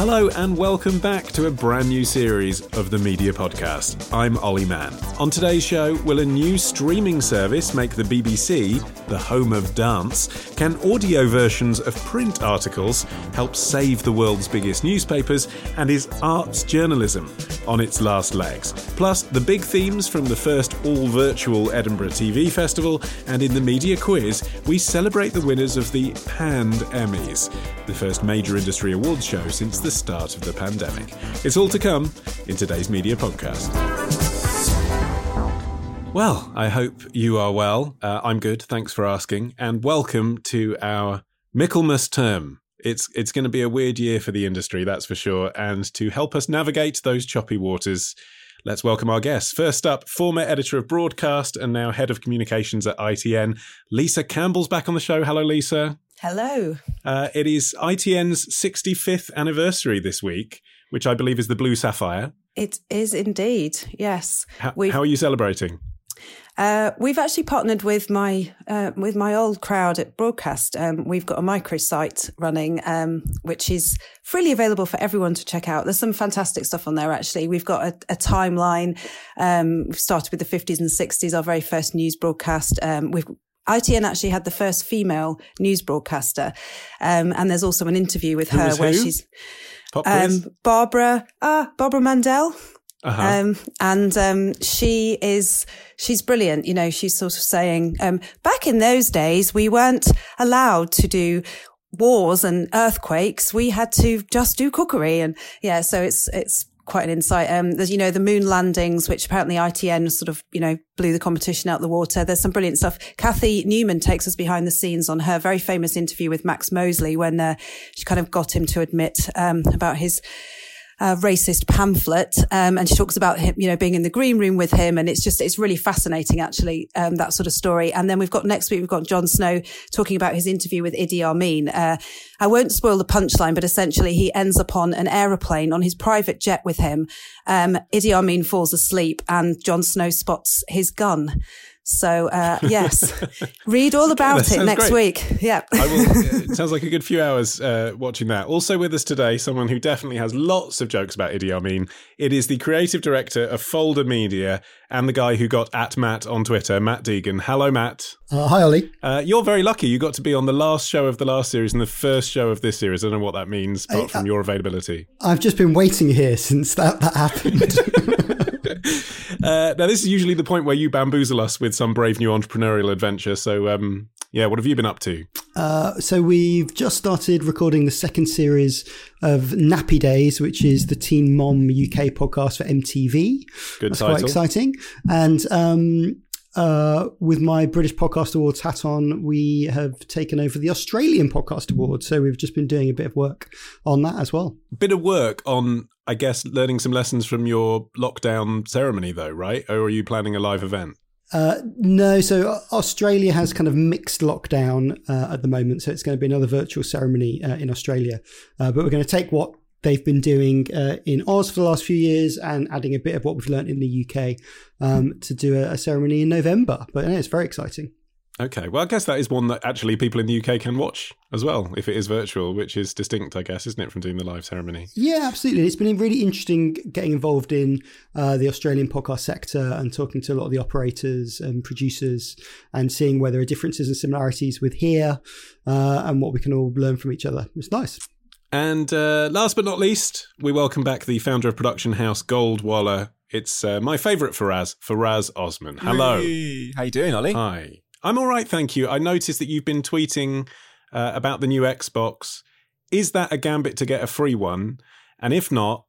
Hello, and welcome back to a brand new series of the Media Podcast. I'm Olly Mann. On today's show, will a new streaming service make the BBC, the home of dance? Can audio versions of print articles help save the world's biggest newspapers? And is arts journalism on its last legs? Plus, the big themes from the first all virtual Edinburgh TV Festival, and in the media quiz, we celebrate the winners of the Panned Emmys, the first major industry awards show since the start of the pandemic. It's all to come in today's media podcast. Well, I hope you are well. Uh, I'm good. Thanks for asking. And welcome to our Michaelmas term. It's it's going to be a weird year for the industry, that's for sure. And to help us navigate those choppy waters, let's welcome our guests. First up, former editor of broadcast and now head of communications at ITN, Lisa Campbell's back on the show. Hello, Lisa. Hello. Uh, it is ITN's 65th anniversary this week, which I believe is the Blue Sapphire. It is indeed, yes. How, how are you celebrating? Uh, we've actually partnered with my uh, with my old crowd at Broadcast. Um, we've got a microsite running, um, which is freely available for everyone to check out. There's some fantastic stuff on there. Actually, we've got a, a timeline. Um, we've started with the 50s and 60s, our very first news broadcast. Um, we've ITN actually had the first female news broadcaster, um, and there's also an interview with Who her where who? she's Pop um, Barbara ah Barbara Mandell. Uh-huh. Um, and um, she is she's brilliant. You know, she's sort of saying um, back in those days we weren't allowed to do wars and earthquakes. We had to just do cookery, and yeah, so it's it's quite an insight. Um, there's, you know, the moon landings, which apparently ITN sort of, you know, blew the competition out the water. There's some brilliant stuff. Cathy Newman takes us behind the scenes on her very famous interview with Max Mosley when uh, she kind of got him to admit um, about his uh, racist pamphlet. Um, and she talks about him, you know, being in the green room with him. And it's just, it's really fascinating, actually, um, that sort of story. And then we've got next week, we've got Jon Snow talking about his interview with Idi Amin. Uh, I won't spoil the punchline, but essentially he ends up on an aeroplane on his private jet with him. Um, Idi Amin falls asleep and Jon Snow spots his gun. So, uh, yes, read all about that it next great. week. Yeah. I will, it sounds like a good few hours uh, watching that. Also with us today, someone who definitely has lots of jokes about Idi Amin. It is the creative director of Folder Media and the guy who got at Matt on Twitter, Matt Deegan. Hello, Matt. Uh, hi, Olly. Uh, you're very lucky. You got to be on the last show of the last series and the first show of this series. I don't know what that means, apart I- from your availability. I've just been waiting here since that, that happened. Uh, now, this is usually the point where you bamboozle us with some brave new entrepreneurial adventure. So, um, yeah, what have you been up to? uh, so we've just started recording the second series of Nappy Days, which is the Teen Mom UK podcast for MTV. Good That's title. quite exciting. And um, uh, with my British Podcast Awards hat on, we have taken over the Australian Podcast Awards. So we've just been doing a bit of work on that as well. Bit of work on, I guess, learning some lessons from your lockdown ceremony, though, right? Or are you planning a live event? Uh, no, so Australia has kind of mixed lockdown uh, at the moment, so it's going to be another virtual ceremony uh, in Australia. Uh, but we're going to take what they've been doing uh, in Oz for the last few years and adding a bit of what we've learned in the UK um, to do a, a ceremony in November. But yeah, it's very exciting. Okay, well, I guess that is one that actually people in the UK can watch as well, if it is virtual, which is distinct, I guess, isn't it, from doing the live ceremony? Yeah, absolutely. It's been really interesting getting involved in uh, the Australian podcast sector and talking to a lot of the operators and producers and seeing where there are differences and similarities with here uh, and what we can all learn from each other. It's nice. And uh, last but not least, we welcome back the founder of production house Gold Wala. It's uh, my favourite Faraz, Faraz Osman. Hello. Hey. How you doing, Olly? Hi. I'm all right, thank you. I noticed that you've been tweeting uh, about the new Xbox. Is that a gambit to get a free one? And if not,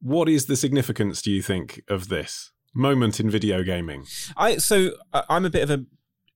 what is the significance, do you think, of this moment in video gaming? I so I'm a bit of a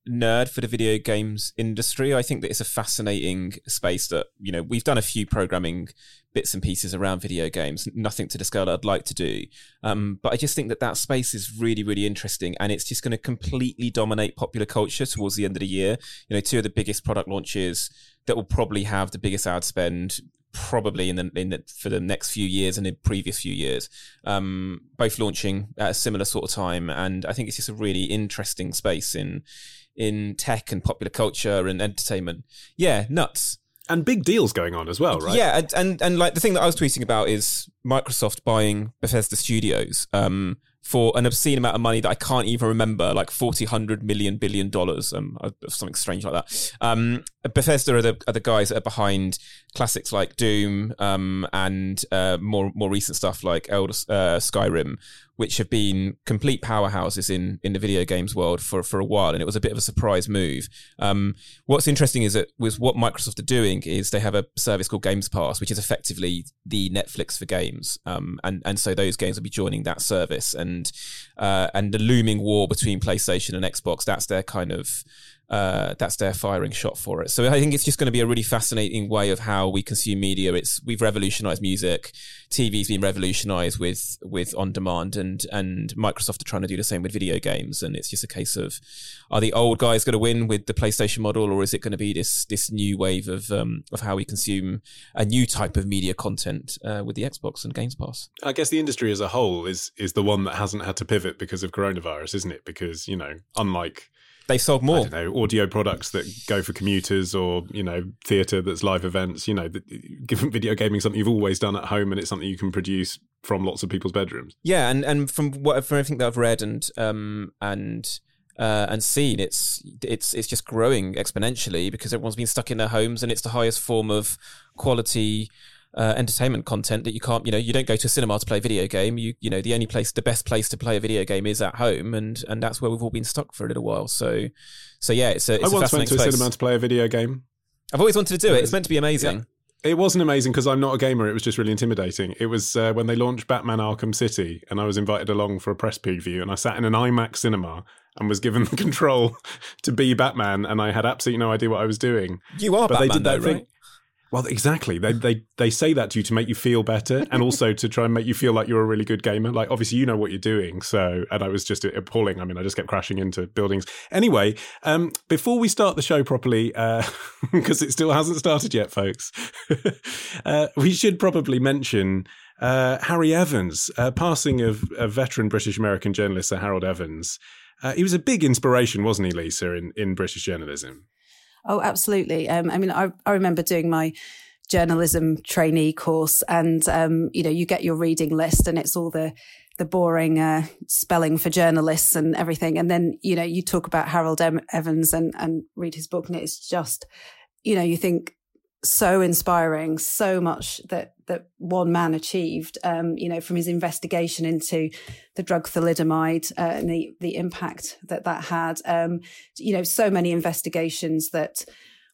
nerd for the video games industry. I think that it's a fascinating space that, you know, we've done a few programming bits and pieces around video games, nothing to the scale I'd like to do. Um, but I just think that that space is really, really interesting and it's just going to completely dominate popular culture towards the end of the year. You know, two of the biggest product launches that will probably have the biggest ad spend probably in the, in the, for the next few years and in previous few years, um, both launching at a similar sort of time. And I think it's just a really interesting space in in tech and popular culture and entertainment. Yeah, nuts. And big deals going on as well, right? Yeah, and, and and like the thing that I was tweeting about is Microsoft buying Bethesda Studios. Um, for an obscene amount of money that I can't even remember, like 40, 100 million billion dollars, um, something strange like that. Um, Bethesda are the, are the guys that are behind classics like Doom, um, and, uh, more, more recent stuff like Elder, uh, Skyrim, which have been complete powerhouses in, in the video games world for, for a while. And it was a bit of a surprise move. Um, what's interesting is that with what Microsoft are doing is they have a service called Games Pass, which is effectively the Netflix for games. Um, and, and so those games will be joining that service and, uh, and the looming war between PlayStation and Xbox, that's their kind of, uh, that's their firing shot for it. So I think it's just going to be a really fascinating way of how we consume media. It's we've revolutionized music, TV's been revolutionized with with on demand, and and Microsoft are trying to do the same with video games. And it's just a case of are the old guys going to win with the PlayStation model, or is it going to be this this new wave of um, of how we consume a new type of media content uh, with the Xbox and Games Pass? I guess the industry as a whole is is the one that hasn't had to pivot because of coronavirus, isn't it? Because you know, unlike they sold more. Know, audio products that go for commuters or, you know, theatre that's live events, you know, given video gaming something you've always done at home and it's something you can produce from lots of people's bedrooms. Yeah, and, and from what from everything that I've read and um and uh, and seen, it's it's it's just growing exponentially because everyone's been stuck in their homes and it's the highest form of quality uh, entertainment content that you can't, you know, you don't go to a cinema to play a video game. You, you know, the only place, the best place to play a video game is at home, and and that's where we've all been stuck for a little while. So, so yeah, it's a. It's I once went to a cinema to play a video game. I've always wanted to do it. It's meant to be amazing. Yeah. It wasn't amazing because I'm not a gamer. It was just really intimidating. It was uh, when they launched Batman Arkham City, and I was invited along for a press preview, and I sat in an IMAX cinema and was given the control to be Batman, and I had absolutely no idea what I was doing. You are but Batman, they did that though, thing. right? Well, exactly. They they they say that to you to make you feel better, and also to try and make you feel like you're a really good gamer. Like obviously you know what you're doing. So, and I was just appalling. I mean, I just kept crashing into buildings. Anyway, um, before we start the show properly, because uh, it still hasn't started yet, folks, uh, we should probably mention. Uh, Harry Evans, passing of a veteran British American journalist, Sir Harold Evans. Uh, he was a big inspiration, wasn't he, Lisa, in, in British journalism? Oh, absolutely. Um, I mean, I, I remember doing my journalism trainee course, and um, you know, you get your reading list, and it's all the the boring uh, spelling for journalists and everything. And then you know, you talk about Harold Evans and and read his book, and it's just, you know, you think so inspiring, so much that that one man achieved. Um, you know, from his investigation into the drug thalidomide uh, and the the impact that that had. Um, you know, so many investigations that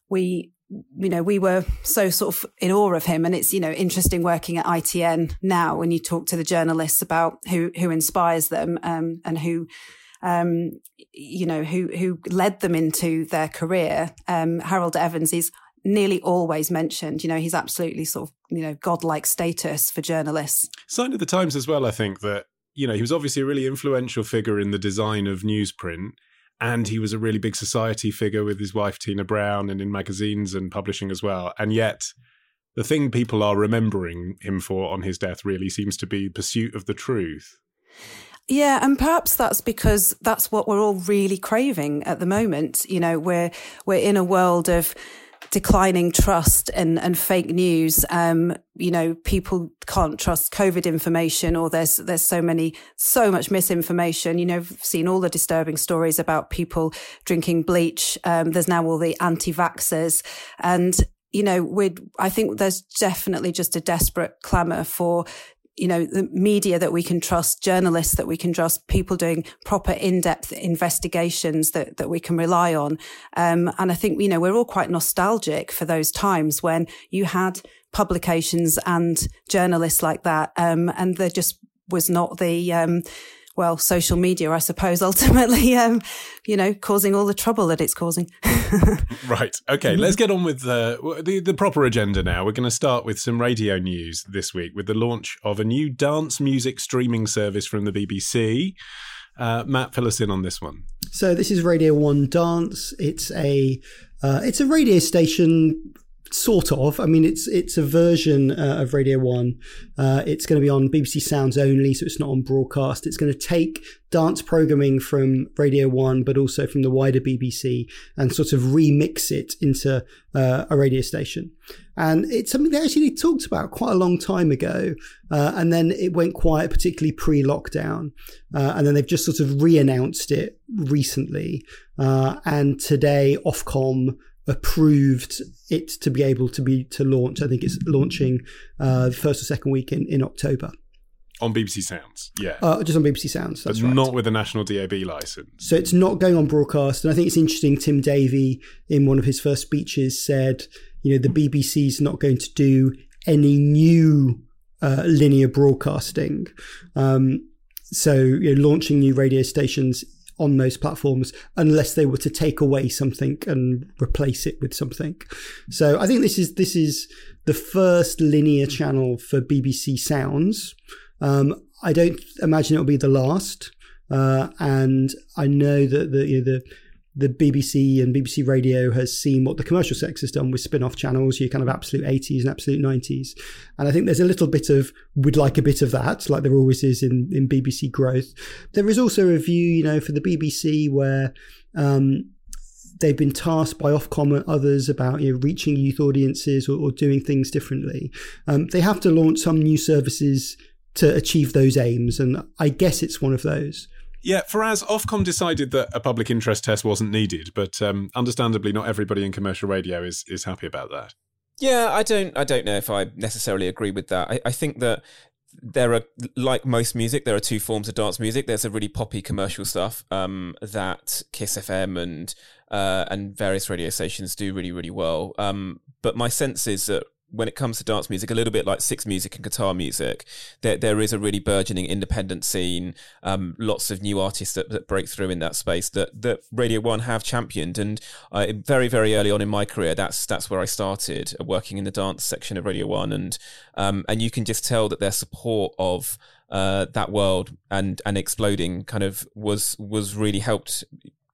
we you know, we were so sort of in awe of him. And it's, you know, interesting working at ITN now when you talk to the journalists about who, who inspires them, um, and who, um, you know, who, who led them into their career. Um, Harold Evans is nearly always mentioned. You know, he's absolutely sort of, you know, godlike status for journalists. Sign of the Times as well, I think that, you know, he was obviously a really influential figure in the design of newsprint. And he was a really big society figure with his wife, Tina Brown, and in magazines and publishing as well. And yet, the thing people are remembering him for on his death really seems to be pursuit of the truth. Yeah, and perhaps that's because that's what we're all really craving at the moment. You know, we're we're in a world of declining trust and, and fake news. Um, you know, people can't trust COVID information or there's, there's so many, so much misinformation. You know, I've seen all the disturbing stories about people drinking bleach. Um, there's now all the anti-vaxxers and, you know, we I think there's definitely just a desperate clamor for you know, the media that we can trust, journalists that we can trust, people doing proper in-depth investigations that, that we can rely on. Um, and I think, you know, we're all quite nostalgic for those times when you had publications and journalists like that. Um, and there just was not the, um, well, social media, I suppose, ultimately, um, you know, causing all the trouble that it's causing. right. Okay. Let's get on with the, the, the proper agenda now. We're going to start with some radio news this week with the launch of a new dance music streaming service from the BBC. Uh, Matt, fill us in on this one. So this is Radio One Dance. It's a uh, it's a radio station sort of. I mean, it's it's a version uh, of Radio One. Uh, it's going to be on BBC Sounds only, so it's not on broadcast. It's going to take dance programming from Radio One, but also from the wider BBC, and sort of remix it into uh, a radio station. And it's something they actually talked about quite a long time ago, uh, and then it went quiet, particularly pre-lockdown, uh, and then they've just sort of re-announced it recently. Uh, and today, Ofcom approved it to be able to be to launch. I think it's launching uh, first or second week in, in October. On BBC Sounds, yeah. Uh, just on BBC Sounds, that's but right. not with a national DAB license. So it's not going on broadcast. And I think it's interesting, Tim Davie, in one of his first speeches, said, you know, the BBC's not going to do any new uh, linear broadcasting. Um, so, you know, launching new radio stations on those platforms unless they were to take away something and replace it with something. So I think this is this is the first linear channel for BBC Sounds. Um, I don't imagine it'll be the last, uh, and I know that the you know, the the BBC and BBC Radio has seen what the commercial sector has done with spin-off channels, your kind of absolute 80s and absolute 90s. And I think there's a little bit of, we'd like a bit of that, like there always is in, in BBC growth. There is also a view, you know, for the BBC where, um, they've been tasked by Ofcom and others about you know, reaching youth audiences or, or doing things differently. Um, they have to launch some new services to achieve those aims, and I guess it's one of those. Yeah, for Faraz, Ofcom decided that a public interest test wasn't needed, but um, understandably, not everybody in commercial radio is is happy about that. Yeah, I don't. I don't know if I necessarily agree with that. I, I think that there are like most music there are two forms of dance music there's a really poppy commercial stuff um, that kiss fm and uh, and various radio stations do really really well um, but my sense is that when it comes to dance music, a little bit like six music and guitar music, there there is a really burgeoning independent scene. Um, lots of new artists that, that, break through in that space that that Radio One have championed. And uh, very very early on in my career, that's that's where I started uh, working in the dance section of Radio One, and um, and you can just tell that their support of uh, that world and and exploding kind of was was really helped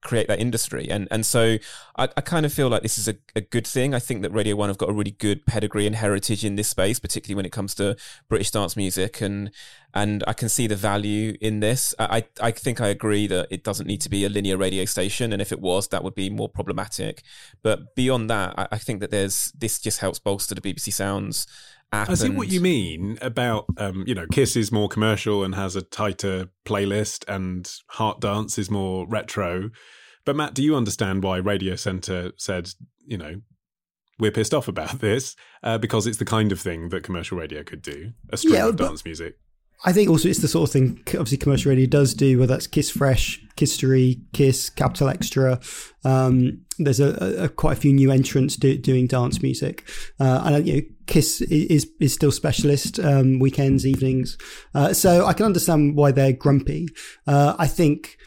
create that industry. And and so I, I kind of feel like this is a, a good thing. I think that Radio One have got a really good pedigree and heritage in this space, particularly when it comes to British dance music and and I can see the value in this. I I think I agree that it doesn't need to be a linear radio station, and if it was, that would be more problematic. But beyond that, I, I think that there's this just helps bolster the BBC Sounds I see what you mean about, um, you know, Kiss is more commercial and has a tighter playlist, and Heart Dance is more retro. But Matt, do you understand why Radio Centre said, you know, we're pissed off about this uh, because it's the kind of thing that commercial radio could do, a string yeah, of dance music. I think also it's the sort of thing obviously commercial radio does do, whether that's Kiss Fresh, Kisstory, Kiss, Capital Extra. Um, there's a, a, quite a few new entrants do, doing dance music, uh, and you know, Kiss is is still specialist um, weekends, evenings. Uh, so I can understand why they're grumpy. Uh, I think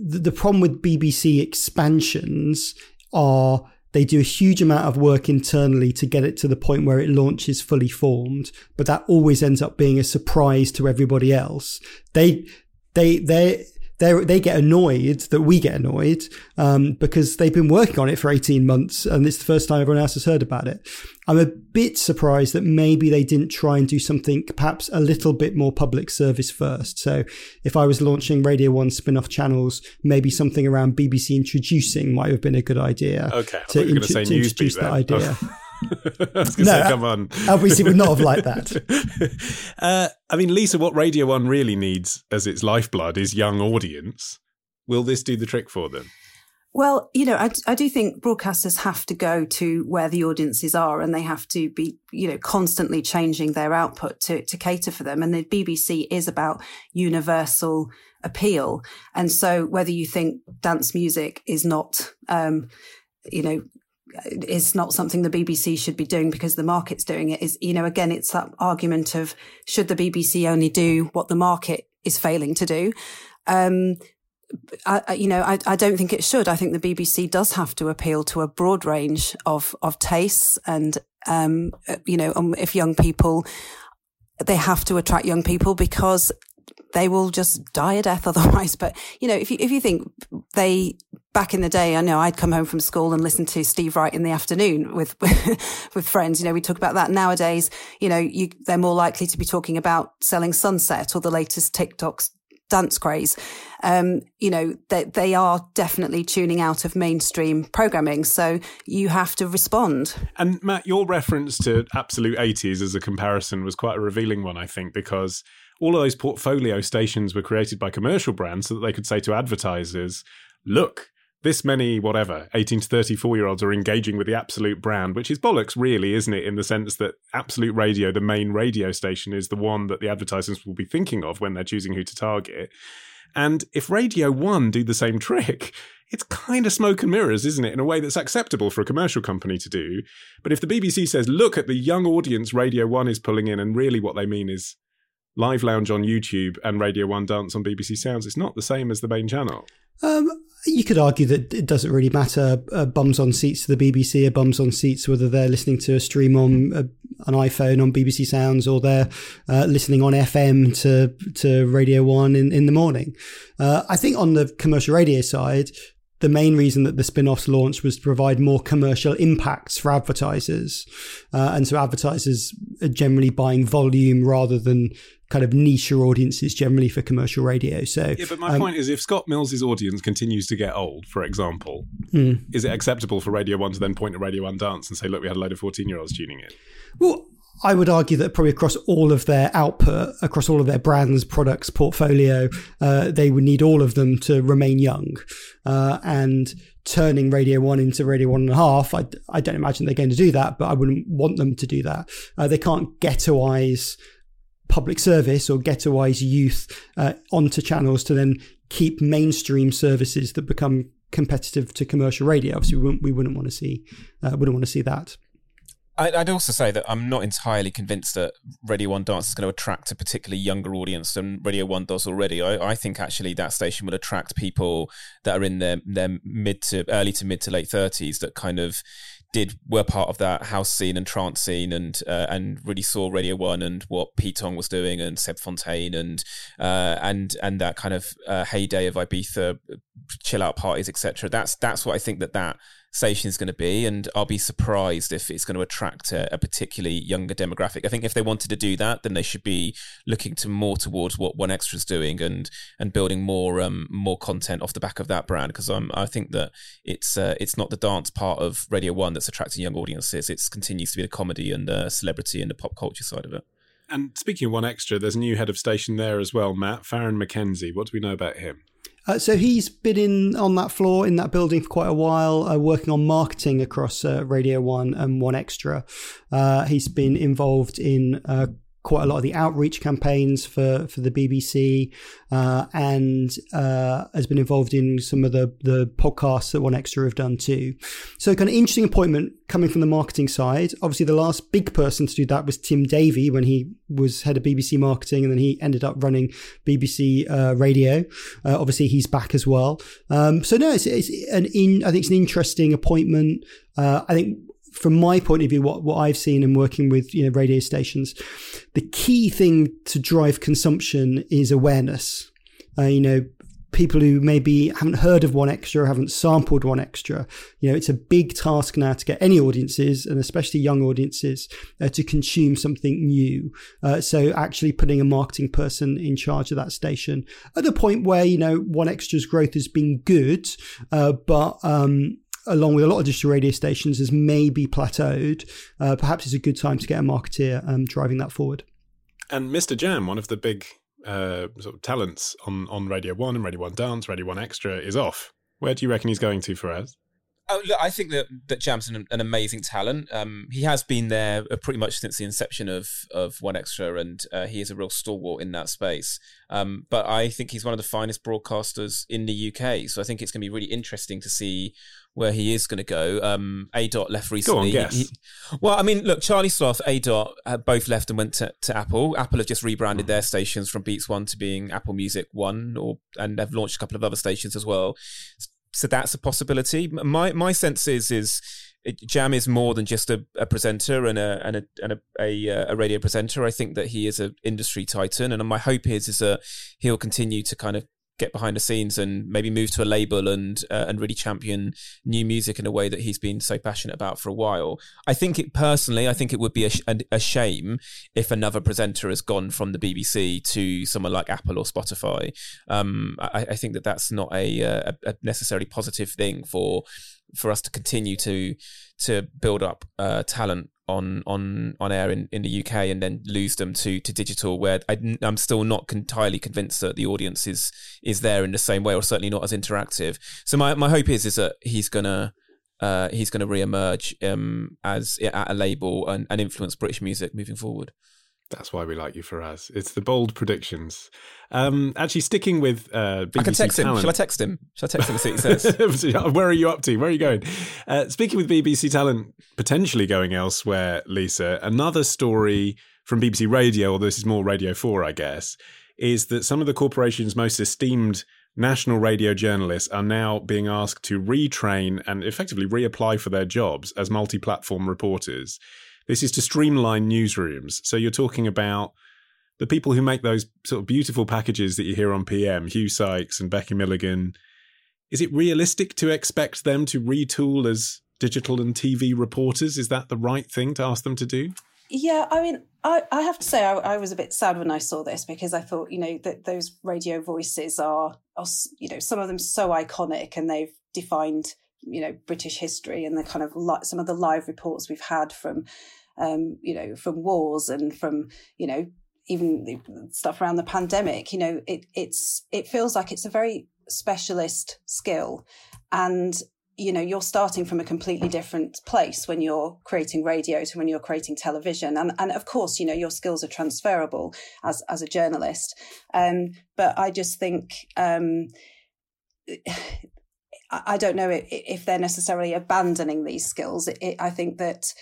the, the problem with BBC expansions are they do a huge amount of work internally to get it to the point where it launches fully formed, but that always ends up being a surprise to everybody else. They, they, they, they they get annoyed that we get annoyed um, because they've been working on it for 18 months and it's the first time everyone else has heard about it. I'm a bit surprised that maybe they didn't try and do something perhaps a little bit more public service first. So if I was launching Radio 1 spin off channels, maybe something around BBC introducing might have been a good idea. Okay, to, int- to introduce that idea. no, say, come on. obviously, would not have liked that. Uh, I mean, Lisa, what Radio One really needs as its lifeblood is young audience. Will this do the trick for them? Well, you know, I, I do think broadcasters have to go to where the audiences are and they have to be, you know, constantly changing their output to, to cater for them. And the BBC is about universal appeal. And so whether you think dance music is not, um, you know, is not something the BBC should be doing because the market's doing it is, you know, again, it's that argument of should the BBC only do what the market is failing to do? Um, I, you know, I, I don't think it should. I think the BBC does have to appeal to a broad range of, of tastes and, um, you know, um, if young people, they have to attract young people because they will just die a death otherwise. But, you know, if you, if you think they, back in the day, I know I'd come home from school and listen to Steve Wright in the afternoon with, with friends. You know, we talk about that nowadays. You know, you, they're more likely to be talking about selling sunset or the latest TikToks dance craze. Um, you know, they, they are definitely tuning out of mainstream programming. So you have to respond. And Matt, your reference to absolute 80s as a comparison was quite a revealing one, I think, because all of those portfolio stations were created by commercial brands so that they could say to advertisers, look, this many, whatever, 18 to 34 year olds are engaging with the Absolute brand, which is bollocks, really, isn't it? In the sense that Absolute Radio, the main radio station, is the one that the advertisers will be thinking of when they're choosing who to target. And if Radio 1 do the same trick, it's kind of smoke and mirrors, isn't it? In a way that's acceptable for a commercial company to do. But if the BBC says, look at the young audience Radio 1 is pulling in, and really what they mean is Live Lounge on YouTube and Radio 1 Dance on BBC Sounds, it's not the same as the main channel. Um, you could argue that it doesn't really matter. Uh, bums on seats to the BBC are bums on seats, whether they're listening to a stream on uh, an iPhone on BBC Sounds or they're uh, listening on FM to to Radio One in, in the morning. Uh, I think on the commercial radio side, the main reason that the spin-offs launched was to provide more commercial impacts for advertisers. Uh, and so advertisers are generally buying volume rather than kind of niche audiences generally for commercial radio. So Yeah, but my um, point is if Scott Mills's audience continues to get old, for example, mm. is it acceptable for Radio 1 to then point at Radio 1 Dance and say, look, we had a load of 14-year-olds tuning in? Well, I would argue that probably across all of their output, across all of their brands, products, portfolio, uh, they would need all of them to remain young. Uh, and turning Radio 1 into Radio 1.5, I, I don't imagine they're going to do that, but I wouldn't want them to do that. Uh, they can't ghettoize public service or ghettoize youth uh, onto channels to then keep mainstream services that become competitive to commercial radio. Obviously, we wouldn't, we wouldn't want to see uh, wouldn't want to see that. I'd also say that I'm not entirely convinced that Radio One Dance is going to attract a particularly younger audience than Radio One does already. I, I, think actually that station will attract people that are in their their mid to early to mid to late thirties that kind of did were part of that house scene and trance scene and uh, and really saw Radio One and what Pete Tong was doing and Seb Fontaine and uh, and and that kind of uh, heyday of Ibiza chill out parties etc. That's that's what I think that that station is going to be, and I'll be surprised if it's going to attract a, a, particularly younger demographic. I think if they wanted to do that, then they should be looking to more towards what One Extra is doing and and building more um more content off the back of that brand. Because I'm I think that it's uh, it's not the dance part of Radio One that's attracting young audiences. It continues to be the comedy and the celebrity and the pop culture side of it. And speaking of One Extra, there's a new head of station there as well, Matt Faron McKenzie. What do we know about him? Uh, so he's been in on that floor in that building for quite a while, uh, working on marketing across uh, Radio One and One Extra. Uh, he's been involved in uh, quite a lot of the outreach campaigns for, for the BBC uh, and uh, has been involved in some of the, the podcasts that One Extra have done too. So, kind of interesting appointment coming from the marketing side. Obviously, the last big person to do that was Tim Davie when he was head of BBC marketing and then he ended up running BBC uh, radio. Uh, obviously, he's back as well. Um, so, no, it's, it's an in, I think it's an interesting appointment. Uh, I think from my point of view, what, what I've seen in working with you know radio stations, the key thing to drive consumption is awareness. Uh, you know, people who maybe haven't heard of one extra or haven't sampled one extra you know it's a big task now to get any audiences and especially young audiences uh, to consume something new uh, so actually putting a marketing person in charge of that station at the point where you know one extra's growth has been good uh, but um, along with a lot of digital radio stations has maybe plateaued uh, perhaps it's a good time to get a marketeer um, driving that forward and Mr. Jam, one of the big uh, sort of talents on, on Radio 1 and Radio 1 Dance, Radio 1 Extra, is off. Where do you reckon he's going to Faraz? Oh, look, I think that that Jam's an, an amazing talent. Um, he has been there uh, pretty much since the inception of of One Extra, and uh, he is a real stalwart in that space. Um, but I think he's one of the finest broadcasters in the UK. So I think it's going to be really interesting to see where he is going to go. Um, A Dot left recently. Go on, guess. He- well, I mean, look, Charlie Sloth, A Dot uh, both left and went to, to Apple. Apple have just rebranded their stations from Beats One to being Apple Music One, or and they've launched a couple of other stations as well. So that's a possibility. My my sense is is Jam is more than just a, a presenter and a and a and a, a, uh, a radio presenter. I think that he is an industry titan, and my hope is is that he'll continue to kind of get behind the scenes and maybe move to a label and uh, and really champion new music in a way that he's been so passionate about for a while. I think it personally, I think it would be a, sh- a, shame if another presenter has gone from the BBC to someone like Apple or Spotify. Um, I, I think that that's not a, a, a necessarily positive thing for for us to continue to to build up uh, talent on on on air in, in the UK and then lose them to to digital where I, am still not entirely convinced that the audience is is there in the same way or certainly not as interactive so my, my hope is is that he's gonna uh, he's to re-emerge um, as at a label and, and influence British music moving forward. That's why we like you, Faraz. It's the bold predictions. Um, actually, sticking with uh, BBC I can text talent. him. Shall I text him? Shall I text him and see what he says? Where are you up to? Where are you going? Uh, speaking with BBC talent potentially going elsewhere, Lisa, another story from BBC Radio, although this is more Radio 4, I guess, is that some of the corporation's most esteemed national radio journalists are now being asked to retrain and effectively reapply for their jobs as multi platform reporters. This is to streamline newsrooms. So you're talking about the people who make those sort of beautiful packages that you hear on PM, Hugh Sykes and Becky Milligan. Is it realistic to expect them to retool as digital and TV reporters? Is that the right thing to ask them to do? Yeah, I mean, I, I have to say, I, I, was a bit sad when I saw this because I thought, you know, that those radio voices are, are, you know, some of them so iconic and they've defined, you know, British history and the kind of li- some of the live reports we've had from, um, you know, from wars and from, you know, even stuff around the pandemic. You know, it it's it feels like it's a very specialist skill, and you know you're starting from a completely different place when you're creating radio to when you're creating television and and of course you know your skills are transferable as as a journalist um, but i just think um, I don't know if they're necessarily abandoning these skills. It, it, I think that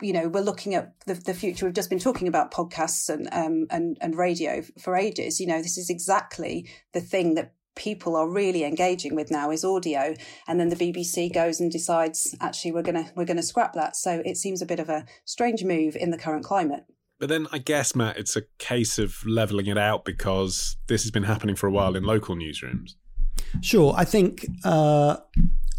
you know we're looking at the, the, future. We've just been talking about podcasts and um, and and radio for ages. You know, this is exactly the thing that people are really engaging with now is audio and then the BBC goes and decides actually we're going to we're going to scrap that so it seems a bit of a strange move in the current climate but then I guess Matt it's a case of leveling it out because this has been happening for a while in local newsrooms sure I think uh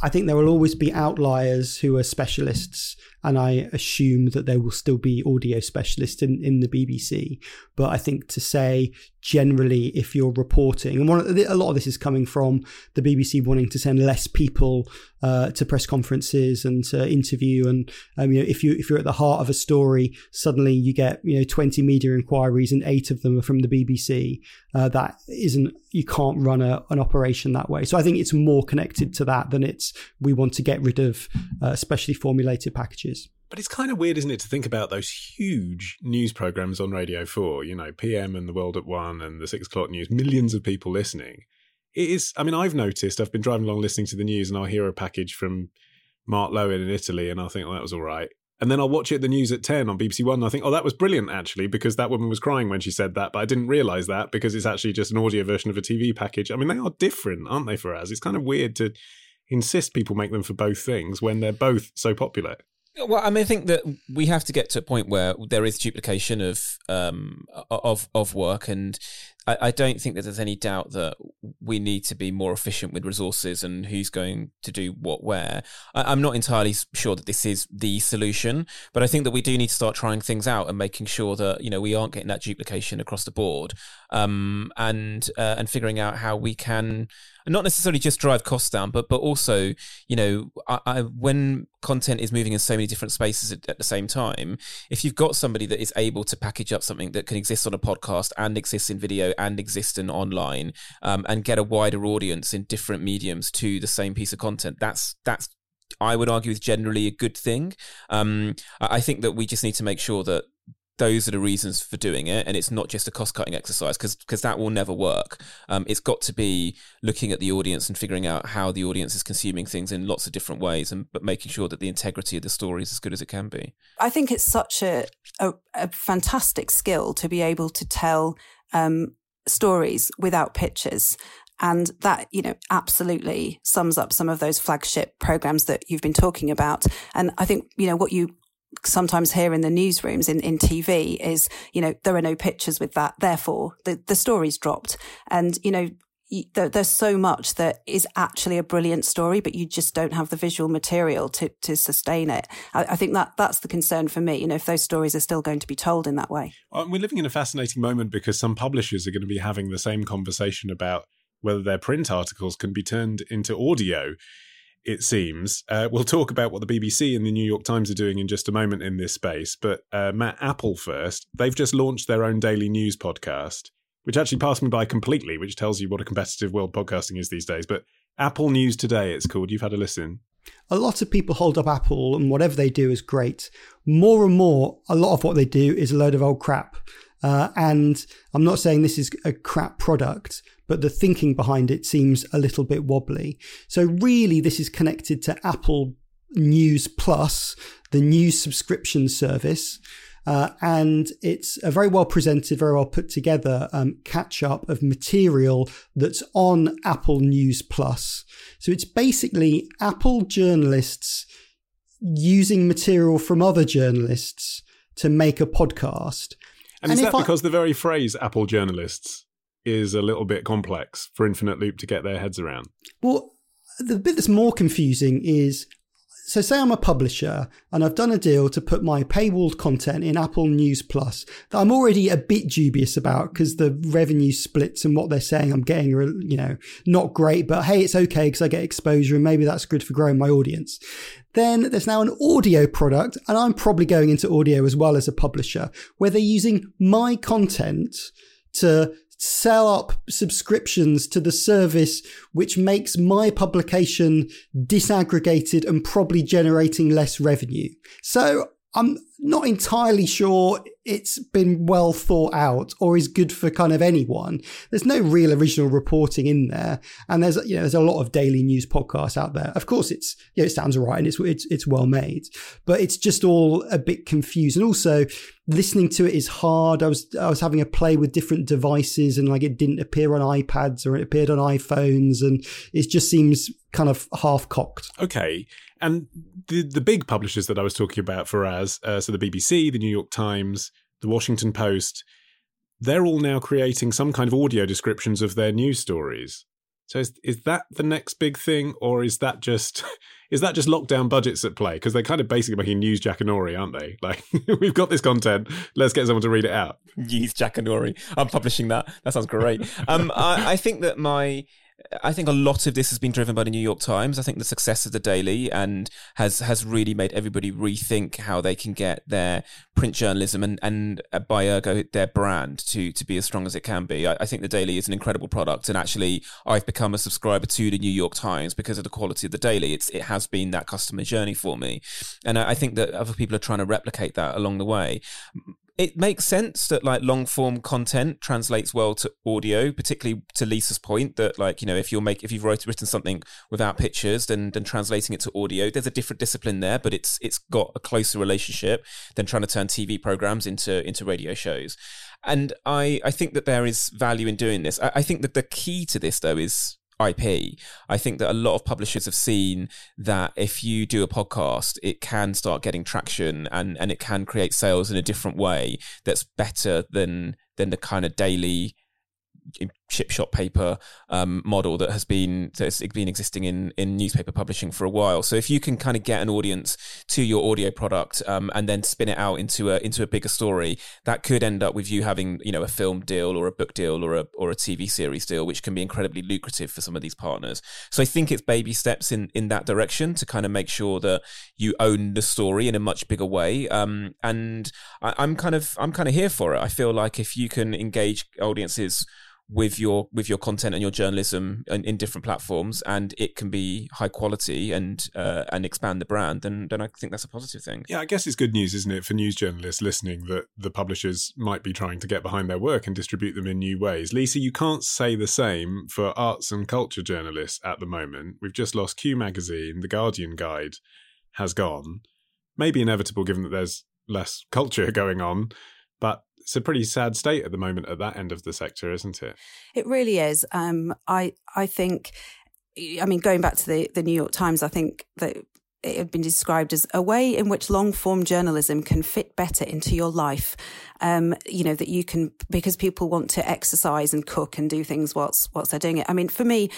I think there will always be outliers who are specialists, and I assume that there will still be audio specialists in, in the BBC. But I think to say generally, if you're reporting, and one the, a lot of this is coming from the BBC wanting to send less people uh, to press conferences and to interview, and um, you know, if you if you're at the heart of a story, suddenly you get you know 20 media inquiries and eight of them are from the BBC. Uh, that isn't you can't run a, an operation that way. So I think it's more connected to that than it's we want to get rid of uh, specially formulated packages. But it's kind of weird, isn't it, to think about those huge news programs on Radio 4, you know, PM and The World at One and the Six O'Clock News, millions of people listening. It is, I mean, I've noticed, I've been driving along listening to the news and I'll hear a package from Mark Lowen in Italy and I'll think, well, that was all right. And then I'll watch it the news at 10 on BBC One and I think, oh, that was brilliant, actually, because that woman was crying when she said that. But I didn't realize that because it's actually just an audio version of a TV package. I mean, they are different, aren't they, for us? It's kind of weird to insist people make them for both things when they're both so popular. Well, I mean, I think that we have to get to a point where there is duplication of um, of of work, and I, I, don't think that there's any doubt that we need to be more efficient with resources and who's going to do what where. I, am not entirely sure that this is the solution, but I think that we do need to start trying things out and making sure that you know we aren't getting that duplication across the board, um, and uh, and figuring out how we can not necessarily just drive costs down, but but also, you know, I, I, when content is moving in so many different spaces at, at, the same time, if you've got somebody that is able to package up something that can exist on a podcast and exist in video and exist in online, um, and get a wider audience in different mediums to the same piece of content, that's that's I would argue is generally a good thing. Um, I think that we just need to make sure that those are the reasons for doing it and it's not just a cost cutting exercise because because that will never work. Um, it's got to be looking at the audience and figuring out how the audience is consuming things in lots of different ways and but making sure that the integrity of the story is as good as it can be. I think it's such a a, a fantastic skill to be able to tell um, stories without pictures and that, you know, absolutely sums up some of those flagship programs that you've been talking about. And I think, you know, what you sometimes hear in the newsrooms in, in TV is, you know, there are no pictures with that. Therefore, the, the story's dropped. And, you know, there's so much that is actually a brilliant story, but you just don't have the visual material to, to sustain it. I, I, think that that's the concern for me. You know, if those stories are still going to be told in that way. Well, we're living in a fascinating moment because some publishers are going to be having the same conversation about whether their print articles can be turned into audio it seems. Uh, we'll talk about what the BBC and the New York Times are doing in just a moment in this space. But uh, Matt, Apple first. They've just launched their own daily news podcast, which actually passed me by completely, which tells you what a competitive world podcasting is these days. But Apple News Today, it's called. You've had a listen. A lot of people hold up Apple and whatever they do is great. More and more, a lot of what they do is a load of old crap. Uh, and I'm not saying this is a crap product, but the thinking behind it seems a little bit wobbly. So, really, this is connected to Apple News Plus, the news subscription service. Uh, and it's a very well presented, very well put together um, catch up of material that's on Apple News Plus. So it's basically Apple journalists using material from other journalists to make a podcast. And, and is that I, because the very phrase Apple journalists is a little bit complex for Infinite Loop to get their heads around. Well, the bit that's more confusing is so say I'm a publisher and I've done a deal to put my paywalled content in Apple News Plus that I'm already a bit dubious about because the revenue splits and what they're saying I'm getting are, you know, not great, but hey, it's okay because I get exposure and maybe that's good for growing my audience. Then there's now an audio product and I'm probably going into audio as well as a publisher where they're using my content to sell up subscriptions to the service, which makes my publication disaggregated and probably generating less revenue. So I'm not entirely sure it's been well thought out or is good for kind of anyone. There's no real original reporting in there, and there's you know there's a lot of daily news podcasts out there. Of course, it's you know, it sounds right and it's it's it's well made, but it's just all a bit confused. And also, listening to it is hard. I was I was having a play with different devices, and like it didn't appear on iPads or it appeared on iPhones, and it just seems kind of half cocked. Okay, and the the big publishers that I was talking about for us, uh, so the BBC, the New York Times, the Washington Post, they're all now creating some kind of audio descriptions of their news stories. So is is that the next big thing, or is that just is that just lockdown budgets at play? Because they're kind of basically making news Jackanory, aren't they? Like we've got this content, let's get someone to read it out. News Jackanory. I'm publishing that. That sounds great. um, I, I think that my I think a lot of this has been driven by the New York Times. I think the success of the Daily and has has really made everybody rethink how they can get their print journalism and and uh, by ergo their brand to to be as strong as it can be. I, I, think the Daily is an incredible product, and actually I've become a subscriber to the New York Times because of the quality of the Daily. It's it has been that customer journey for me, and I, I think that other people are trying to replicate that along the way it makes sense that like long form content translates well to audio, particularly to Lisa's point that like you know if you're make if you've wrote, written something without pictures, then then translating it to audio, there's a different discipline there, but it's it's got a closer relationship than trying to turn TV programs into into radio shows. And I I think that there is value in doing this. I, I think that the key to this though is IP. I think that a lot of publishers have seen that if you do a podcast, it can start getting traction and, and it can create sales in a different way that's better than than the kind of daily chip shop paper um, model that has been that's been existing in in newspaper publishing for a while. So if you can kind of get an audience to your audio product um, and then spin it out into a into a bigger story, that could end up with you having you know a film deal or a book deal or a or a TV series deal, which can be incredibly lucrative for some of these partners. So I think it's baby steps in in that direction to kind of make sure that you own the story in a much bigger way. Um, and I, I'm kind of I'm kind of here for it. I feel like if you can engage audiences with your with your content and your journalism in, in different platforms, and it can be high quality and uh, and expand the brand, then then I think that's a positive thing. Yeah, I guess it's good news, isn't it, for news journalists listening that the publishers might be trying to get behind their work and distribute them in new ways. Lisa, you can't say the same for arts and culture journalists at the moment. We've just lost Q Magazine, the Guardian Guide has gone. Maybe inevitable given that there's less culture going on, but it's a pretty sad state at the moment at that end of the sector, isn't it? It really is. Um, I I think, I mean, going back to the the New York Times, I think that it had been described as a way in which long form journalism can fit better into your life. Um, you know, that you can, because people want to exercise and cook and do things whilst, whilst they're doing it. I mean, for me,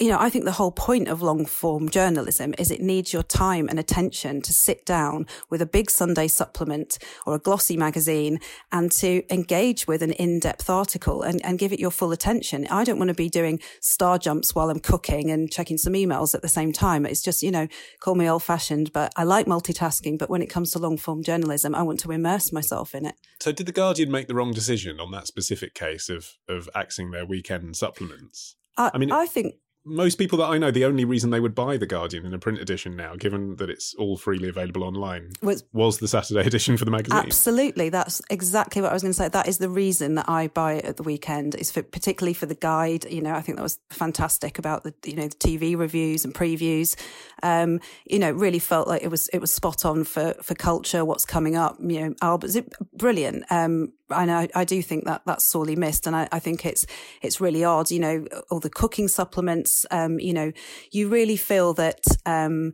you know, I think the whole point of long form journalism is it needs your time and attention to sit down with a big Sunday supplement or a glossy magazine and to engage with an in-depth article and, and give it your full attention. I don't want to be doing star jumps while I'm cooking and checking some emails at the same time. It's just, you know, call me old fashioned, but I like multitasking. But when it comes to long form journalism, I want to immerse myself in it. So did the Guardian make the wrong decision on that specific case of, of axing their weekend supplements? I, I mean, I think most people that I know, the only reason they would buy the Guardian in a print edition now, given that it's all freely available online, was, was the Saturday edition for the magazine. Absolutely, that's exactly what I was going to say. That is the reason that I buy it at the weekend. Is for particularly for the guide. You know, I think that was fantastic about the you know the TV reviews and previews. Um, you know, really felt like it was it was spot on for for culture. What's coming up? You know, Albert's brilliant. Um, and I, I do think that that's sorely missed. And I, I, think it's, it's really odd, you know, all the cooking supplements, um, you know, you really feel that, um,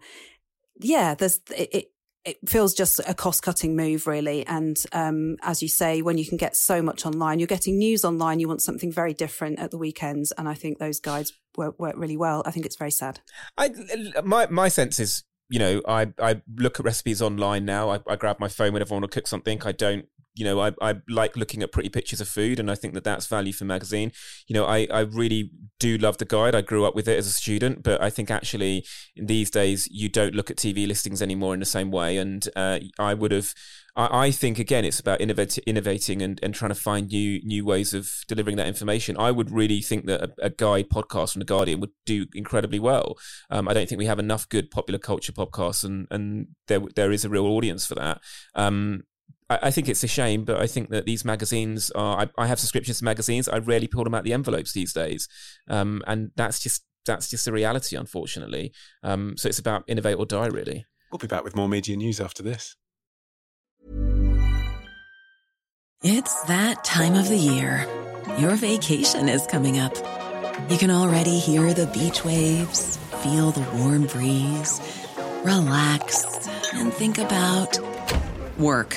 yeah, there's, it, it feels just a cost cutting move, really. And um, as you say, when you can get so much online, you're getting news online, you want something very different at the weekends. And I think those guides work, work really well. I think it's very sad. I, my, my sense is, you know, I, I look at recipes online now. I, I grab my phone whenever I want to cook something. I don't you know, I, I like looking at pretty pictures of food, and I think that that's value for magazine. You know, I, I really do love the guide. I grew up with it as a student, but I think actually in these days you don't look at TV listings anymore in the same way. And uh, I would have, I, I, think again, it's about innovate, innovating and, and trying to find new new ways of delivering that information. I would really think that a, a guide podcast from the Guardian would do incredibly well. Um, I don't think we have enough good popular culture podcasts, and and there there is a real audience for that. Um, I, I think it's a shame, but I think that these magazines are. I, I, have subscriptions to magazines. I rarely pull them out the envelopes these days, um, and that's just that's just the reality, unfortunately. Um, so it's about innovate or die, really. We'll be back with more media news after this. It's that time of the year. Your vacation is coming up. You can already hear the beach waves, feel the warm breeze, relax, and think about work.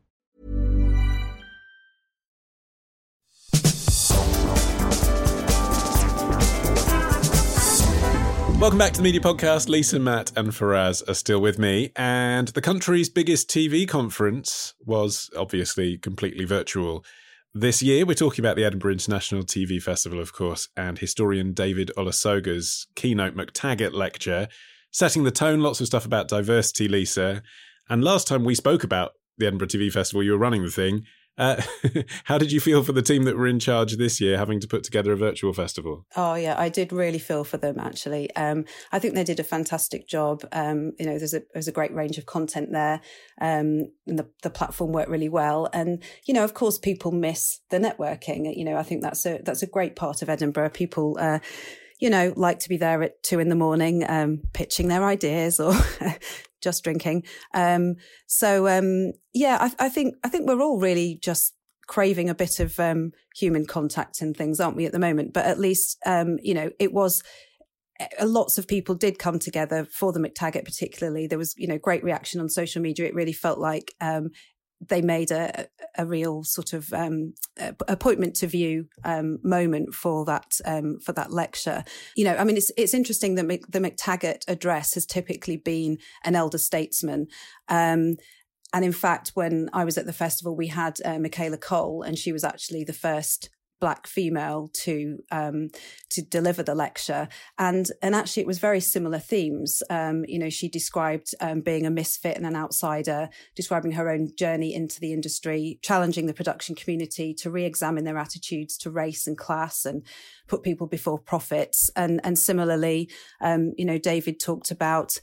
Welcome back to the Media Podcast. Lisa, Matt, and Faraz are still with me. And the country's biggest TV conference was obviously completely virtual. This year, we're talking about the Edinburgh International TV Festival, of course, and historian David Olusoga's keynote McTaggart lecture, setting the tone, lots of stuff about diversity, Lisa. And last time we spoke about the Edinburgh TV Festival, you were running the thing. Uh, how did you feel for the team that were in charge this year, having to put together a virtual festival? Oh yeah, I did really feel for them actually. Um, I think they did a fantastic job. Um, you know, there's a there's a great range of content there, um, and the the platform worked really well. And you know, of course, people miss the networking. You know, I think that's a that's a great part of Edinburgh. People. Uh, you know, like to be there at two in the morning, um, pitching their ideas or just drinking. Um, so um, yeah, I, I, think I think we're all really just craving a bit of um, human contact and things, aren't we, at the moment? But at least um, you know it was. Uh, lots of people did come together for the McTaggart, particularly. There was, you know, great reaction on social media. It really felt like um, they made a, a real sort of um, appointment to view um, moment for that um, for that lecture. You know, I mean, it's it's interesting that the McTaggart address has typically been an elder statesman. Um, and in fact, when I was at the festival, we had uh, Michaela Coel, and she was actually the first black female to um, to deliver the lecture, and and actually it was very similar themes. Um, you know, she described um, being a misfit and an outsider, describing her own journey into the industry, challenging the production community to re-examine their attitudes to race and class, and put people before profits. And and similarly, um, you know, David talked about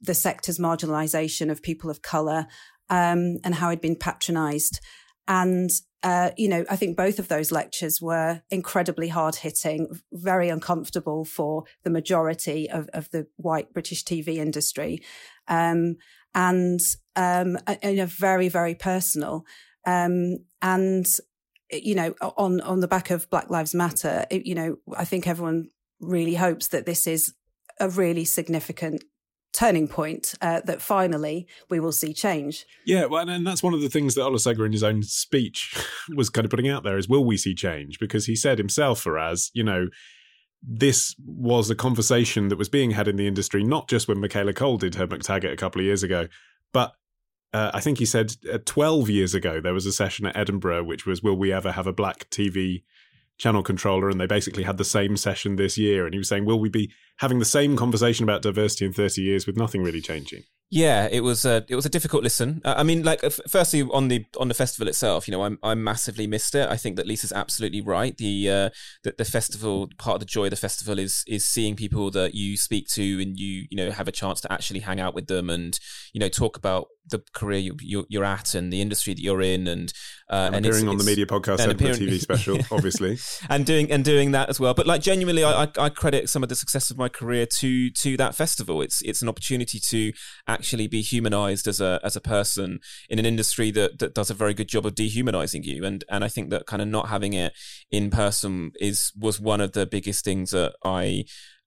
the sector's marginalisation of people of colour um, and how had been patronised. And uh, you know, I think both of those lectures were incredibly hard hitting, very uncomfortable for the majority of, of the white British TV industry, um, and um, you know, very very personal. Um, and you know, on on the back of Black Lives Matter, it, you know, I think everyone really hopes that this is a really significant turning point uh, that finally we will see change. Yeah, well, and that's one of the things that Olusoga in his own speech was kind of putting out there is will we see change? Because he said himself, Faraz, you know, this was a conversation that was being had in the industry, not just when Michaela Coel did her McTaggart a couple of years ago, but uh, I think he said uh, 12 years ago there was a session at Edinburgh which was will we ever have a black TV channel controller and they basically had the same session this year and he was saying will we be having the same conversation about diversity in 30 years with nothing really changing yeah, it was a it was a difficult listen. Uh, I mean, like firstly on the on the festival itself, you know, I'm I massively missed it. I think that Lisa's absolutely right. The uh, that the festival part of the joy of the festival is is seeing people that you speak to and you you know have a chance to actually hang out with them and you know talk about the career you, you're, you're at and the industry that you're in and uh, and, and appearing it's, on it's, the media podcast and appearing, TV special, obviously, and doing and doing that as well. But like genuinely, I, I credit some of the success of my career to to that festival. It's it's an opportunity to actually be humanized as a as a person in an industry that that does a very good job of dehumanizing you. And and I think that kind of not having it in person is was one of the biggest things that I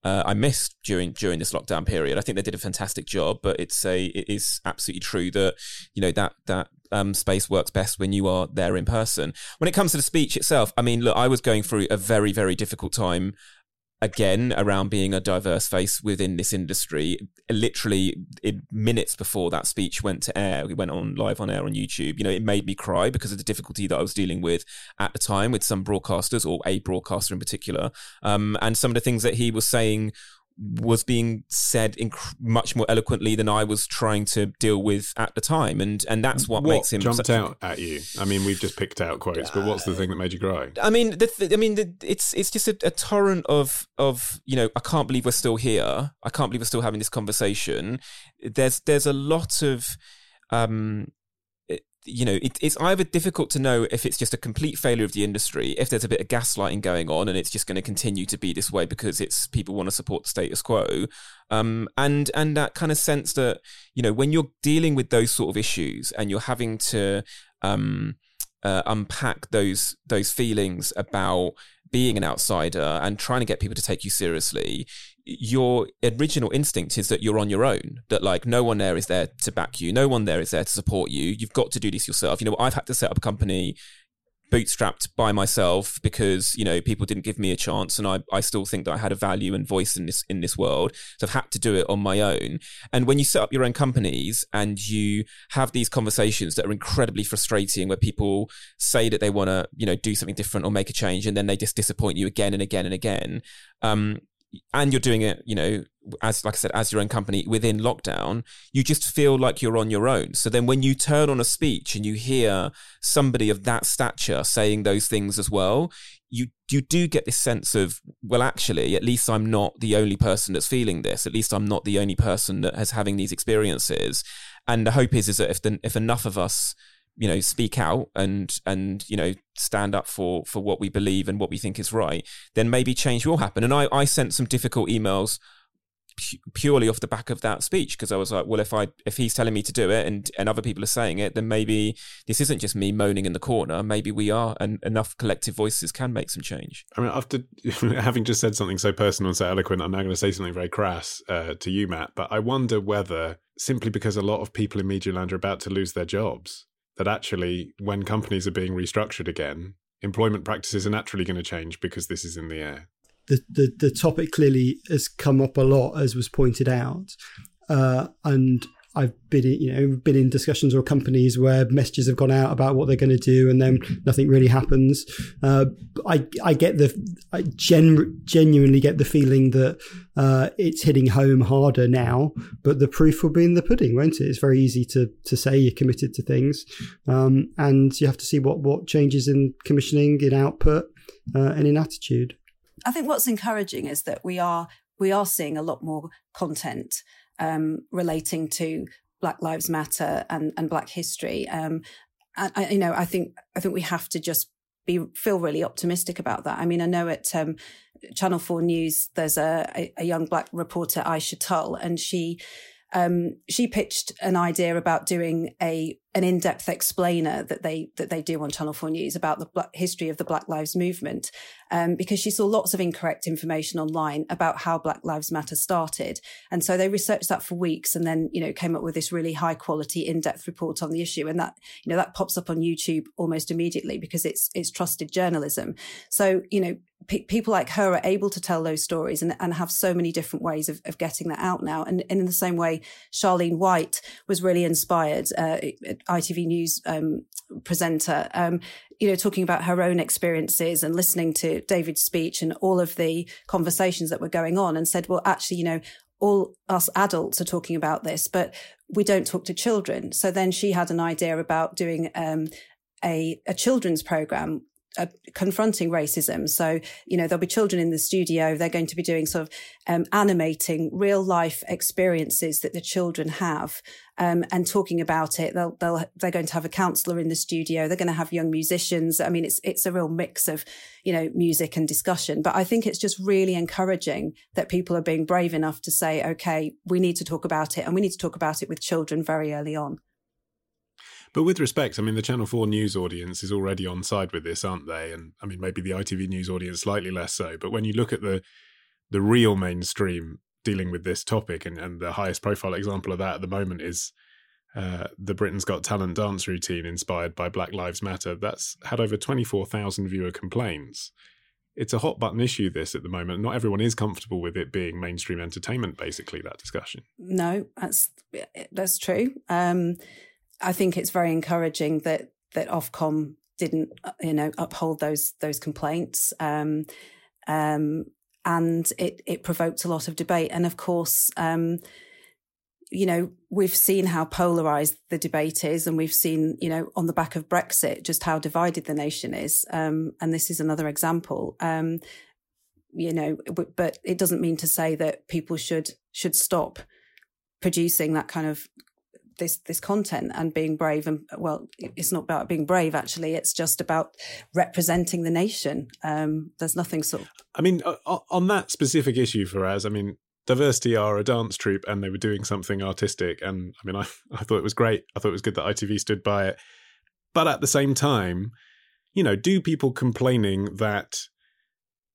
uh, I missed during during this lockdown period. I think they did a fantastic job, but it's a it is absolutely true that you know that that um, space works best when you are there in person. When it comes to the speech itself, I mean, look, I was going through a very very difficult time again around being a diverse face within this industry. Literally in minutes before that speech went to air we went on live on air on youtube you know it made me cry because of the difficulty that i was dealing with at the time with some broadcasters or a broadcaster in particular. Um, and some of the things that he was saying was being said inc- much more eloquently than I was trying to deal with at the time, and and that's what, what makes him jumped out at you. I mean, we've just picked out quotes, but what's the thing that made you cry? I mean, the, the, I mean, the, it's it's just a, a, torrent of of you know, I can't believe we're still here. I can't believe we're still having this conversation. There's there's a lot of um you know, it, it's either difficult to know if it's just a complete failure of the industry, if there's a bit of gaslighting going on, and it's just going to continue to be this way because it's people want to support the status quo, um, and and that kind of sense that you know when you're dealing with those sort of issues and you're having to um, uh, unpack those those feelings about being an outsider and trying to get people to take you seriously, your original instinct is that you're on your own, that like no one there is there to back you, no one there is there to support you. You've got to do this yourself. You know, I've had to set up a company bootstrapped by myself because you know people didn't give me a chance and I, I still think that I had a value and voice in this in this world so I've had to do it on my own and when you set up your own companies and you have these conversations that are incredibly frustrating where people say that they want to you know do something different or make a change and then they just disappoint you again and again and again um, and you're doing it, you know, as like I said, as your own company within lockdown, you just feel like you're on your own. So then when you turn on a speech and you hear somebody of that stature saying those things as well, you you do get this sense of, well, actually, at least I'm not the only person that's feeling this. At least I'm not the only person that has having these experiences. And the hope is is that if the, if enough of us you know speak out and and you know stand up for for what we believe and what we think is right then maybe change will happen and i i sent some difficult emails purely off the back of that speech because I was like, well, if I if he's telling me to do it and and other people are saying it, then maybe this isn't just me moaning in the corner. Maybe we are, and enough collective voices can make some change. I mean, after having just said something so personal and so eloquent, I'm now going to say something very crass uh, to you, Matt. But I wonder whether simply because a lot of people in Media Land are about to lose their jobs, that actually, when companies are being restructured again, employment practices are naturally going to change because this is in the air. The, the, the topic clearly has come up a lot, as was pointed out. Uh, and I've been, you know, been in discussions or companies where messages have gone out about what they're going to do, and then nothing really happens. Uh, I, I get the, I gen, genuinely get the feeling that uh, it's hitting home harder now, but the proof will be in the pudding, won't it? It's very easy to to say you're committed to things, um, and you have to see what what changes in commissioning, in output, uh, and in attitude. I think what's encouraging is that we are we are seeing a lot more content um, relating to Black Lives Matter and, and Black history. Um, and I, you know, I think I think we have to just be feel really optimistic about that. I mean, I know at um, Channel Four News there's a, a, a young black reporter Aisha Tull, and she um, she pitched an idea about doing a an in-depth explainer that they that they do on Channel Four News about the black, history of the Black Lives Movement, um, because she saw lots of incorrect information online about how Black Lives Matter started, and so they researched that for weeks, and then you know came up with this really high quality in-depth report on the issue, and that you know that pops up on YouTube almost immediately because it's it's trusted journalism. So you know people like her are able to tell those stories and, and have so many different ways of, of getting that out now. And, and, in the same way, Charlene White was really inspired, uh, ITV News um, presenter, um, you know, talking about her own experiences and listening to David's speech and all of the conversations that were going on and said, well, actually, you know, all us adults are talking about this, but we don't talk to children. So then she had an idea about doing um, a, a children's program uh, confronting racism. So, you know, there'll be children in the studio. They're going to be doing sort of um, animating real life experiences that the children have um, and talking about it. They'll, they'll, they're going to have a counselor in the studio. They're going to have young musicians. I mean, it's, it's a real mix of, you know, music and discussion. But I think it's just really encouraging that people are being brave enough to say, okay, we need to talk about it and we need to talk about it with children very early on. But with respect, I mean, the Channel 4 news audience is already on side with this, aren't they? And I mean, maybe the ITV news audience slightly less so. But when you look at the the real mainstream dealing with this topic, and, and the highest profile example of that at the moment is uh, the Britain's Got Talent dance routine inspired by Black Lives Matter. That's had over 24,000 viewer complaints. It's a hot button issue, this at the moment. Not everyone is comfortable with it being mainstream entertainment, basically, that discussion. No, that's that's true. Um, I think it's very encouraging that that Ofcom didn't, you know, uphold those those complaints, um, um, and it it provoked a lot of debate. And of course, um, you know, we've seen how polarized the debate is, and we've seen, you know, on the back of Brexit, just how divided the nation is. Um, and this is another example. Um, you know, but it doesn't mean to say that people should should stop producing that kind of this this content and being brave and well it's not about being brave actually. It's just about representing the nation. Um, there's nothing sort of i mean on that specific issue for Faraz i mean diversity are a dance troupe and they were doing something artistic and i mean i i thought it was great. I thought it was good that itv stood by it. But at the same time you know do people complaining that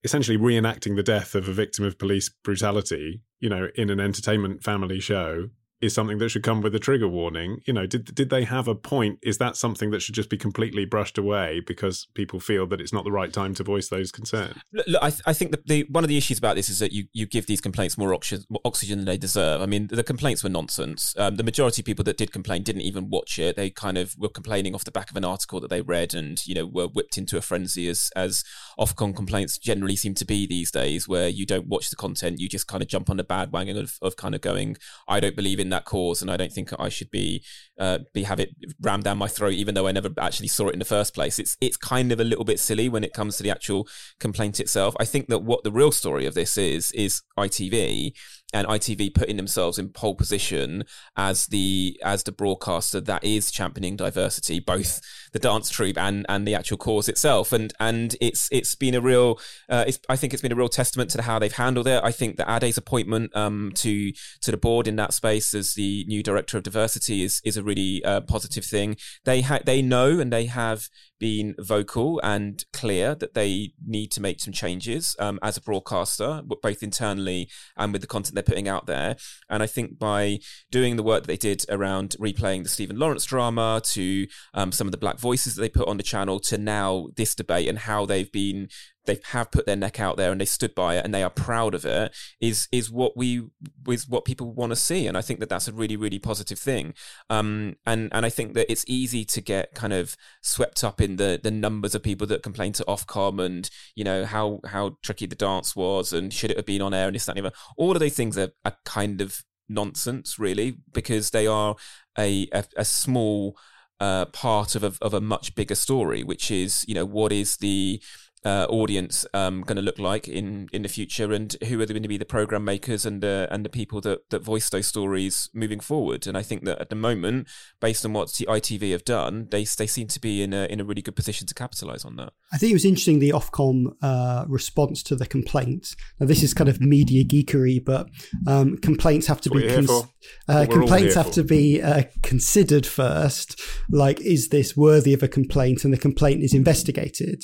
essentially reenacting the death of a victim of police brutality you know in an entertainment family show is something that should come with a trigger warning. You know, did did they have a point? Is that something that should just be completely brushed away because people feel that it's not the right time to voice those concerns? Look, look I, th- I think that the one of the issues about this is that you, you give these complaints more oxygen, more oxygen than they deserve. I mean, the complaints were nonsense. Um, the majority of people that did complain didn't even watch it. They kind of were complaining off the back of an article that they read, and you know were whipped into a frenzy as as Ofcom complaints generally seem to be these days, where you don't watch the content, you just kind of jump on the bandwagon of, of kind of going, I don't believe in that cause, and I don't think I should be uh, be have it rammed down my throat, even though I never actually saw it in the first place. It's it's kind of a little bit silly when it comes to the actual complaint itself. I think that what the real story of this is is ITV and ITV putting themselves in pole position as the as the broadcaster that is championing diversity, both the dance troupe and and the actual cause itself. And and it's it's been a real, uh, I think it's been a real testament to how they've handled it. I think that Ade's appointment um, to to the board in that space as the new director of diversity is is a really uh, positive thing. They ha- they know and they have been vocal and clear that they need to make some changes um, as a broadcaster, both internally and with the content they're putting out there. And I think by doing the work that they did around replaying the Stephen Lawrence drama to um, some of the black voices that they put on the channel to now this debate and how they've been they have put their neck out there and they stood by it and they are proud of it is is what we is what people want to see. And I think that that's a really really positive thing. Um, and and I think that it's easy to get kind of swept up in the the numbers of people that complain to Ofcom and you know how how tricky the dance was and should it have been on air and this that and the other. All of those things are, are kind of nonsense really because they are a a, a small uh, part of a, of a much bigger story, which is, you know, what is the uh, audience um, going to look like in, in the future, and who are they going to be the program makers and uh, and the people that, that voice those stories moving forward. And I think that at the moment, based on what the ITV have done, they they seem to be in a in a really good position to capitalize on that. I think it was interesting the Ofcom uh, response to the complaints. Now this is kind of media geekery, but um, complaints have to That's be cons- uh, complaints have for. to be uh, considered first. Like, is this worthy of a complaint? And the complaint is investigated.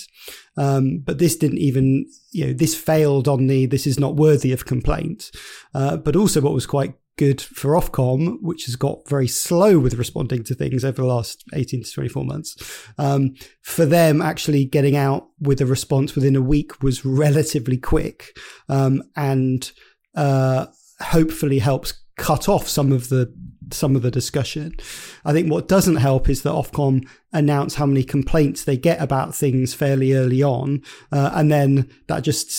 Um, but this didn't even, you know, this failed on the this is not worthy of complaint. Uh, but also, what was quite good for Ofcom, which has got very slow with responding to things over the last 18 to 24 months, um, for them actually getting out with a response within a week was relatively quick um, and uh, hopefully helps cut off some of the some of the discussion. I think what doesn't help is that Ofcom announce how many complaints they get about things fairly early on, uh, and then that just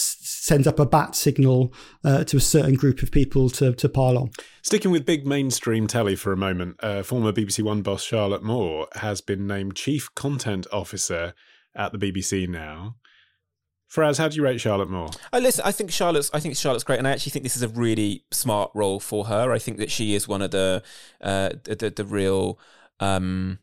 sends up a bat signal uh, to a certain group of people to to pile on. Sticking with big mainstream telly for a moment, uh, former BBC One boss Charlotte Moore has been named Chief Content Officer at the BBC now. Faraz, how do you rate Charlotte Moore? I listen. I think Charlotte's. I think Charlotte's great, and I actually think this is a really smart role for her. I think that she is one of the uh, the, the, the real. Um,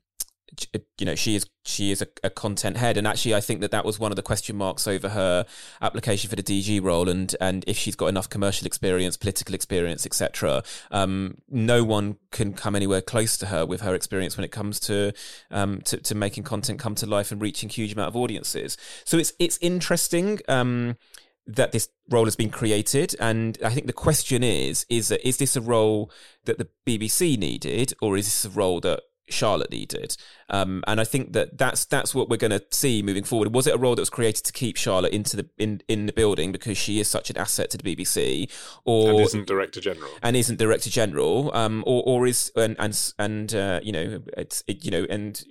you know she is she is a, a, content head. And actually I think that that was one of the question marks over her application for the DG role and and if she's got enough commercial experience political experience etc um, no one can come anywhere close to her with her experience when it comes to, um, to to making content come to life and reaching huge amount of audiences. So it's it's interesting um, that this role has been created. And i think the question is is is this a role that the bbc needed or is this a role that Charlotte needed, um, and I think that that's that's what we're going to see moving forward. Was it a role that was created to keep Charlotte into the in, in the building because she is such an asset to the BBC, or and isn't director general, and isn't director general, um, or or is and and and uh, you know it's it, you know and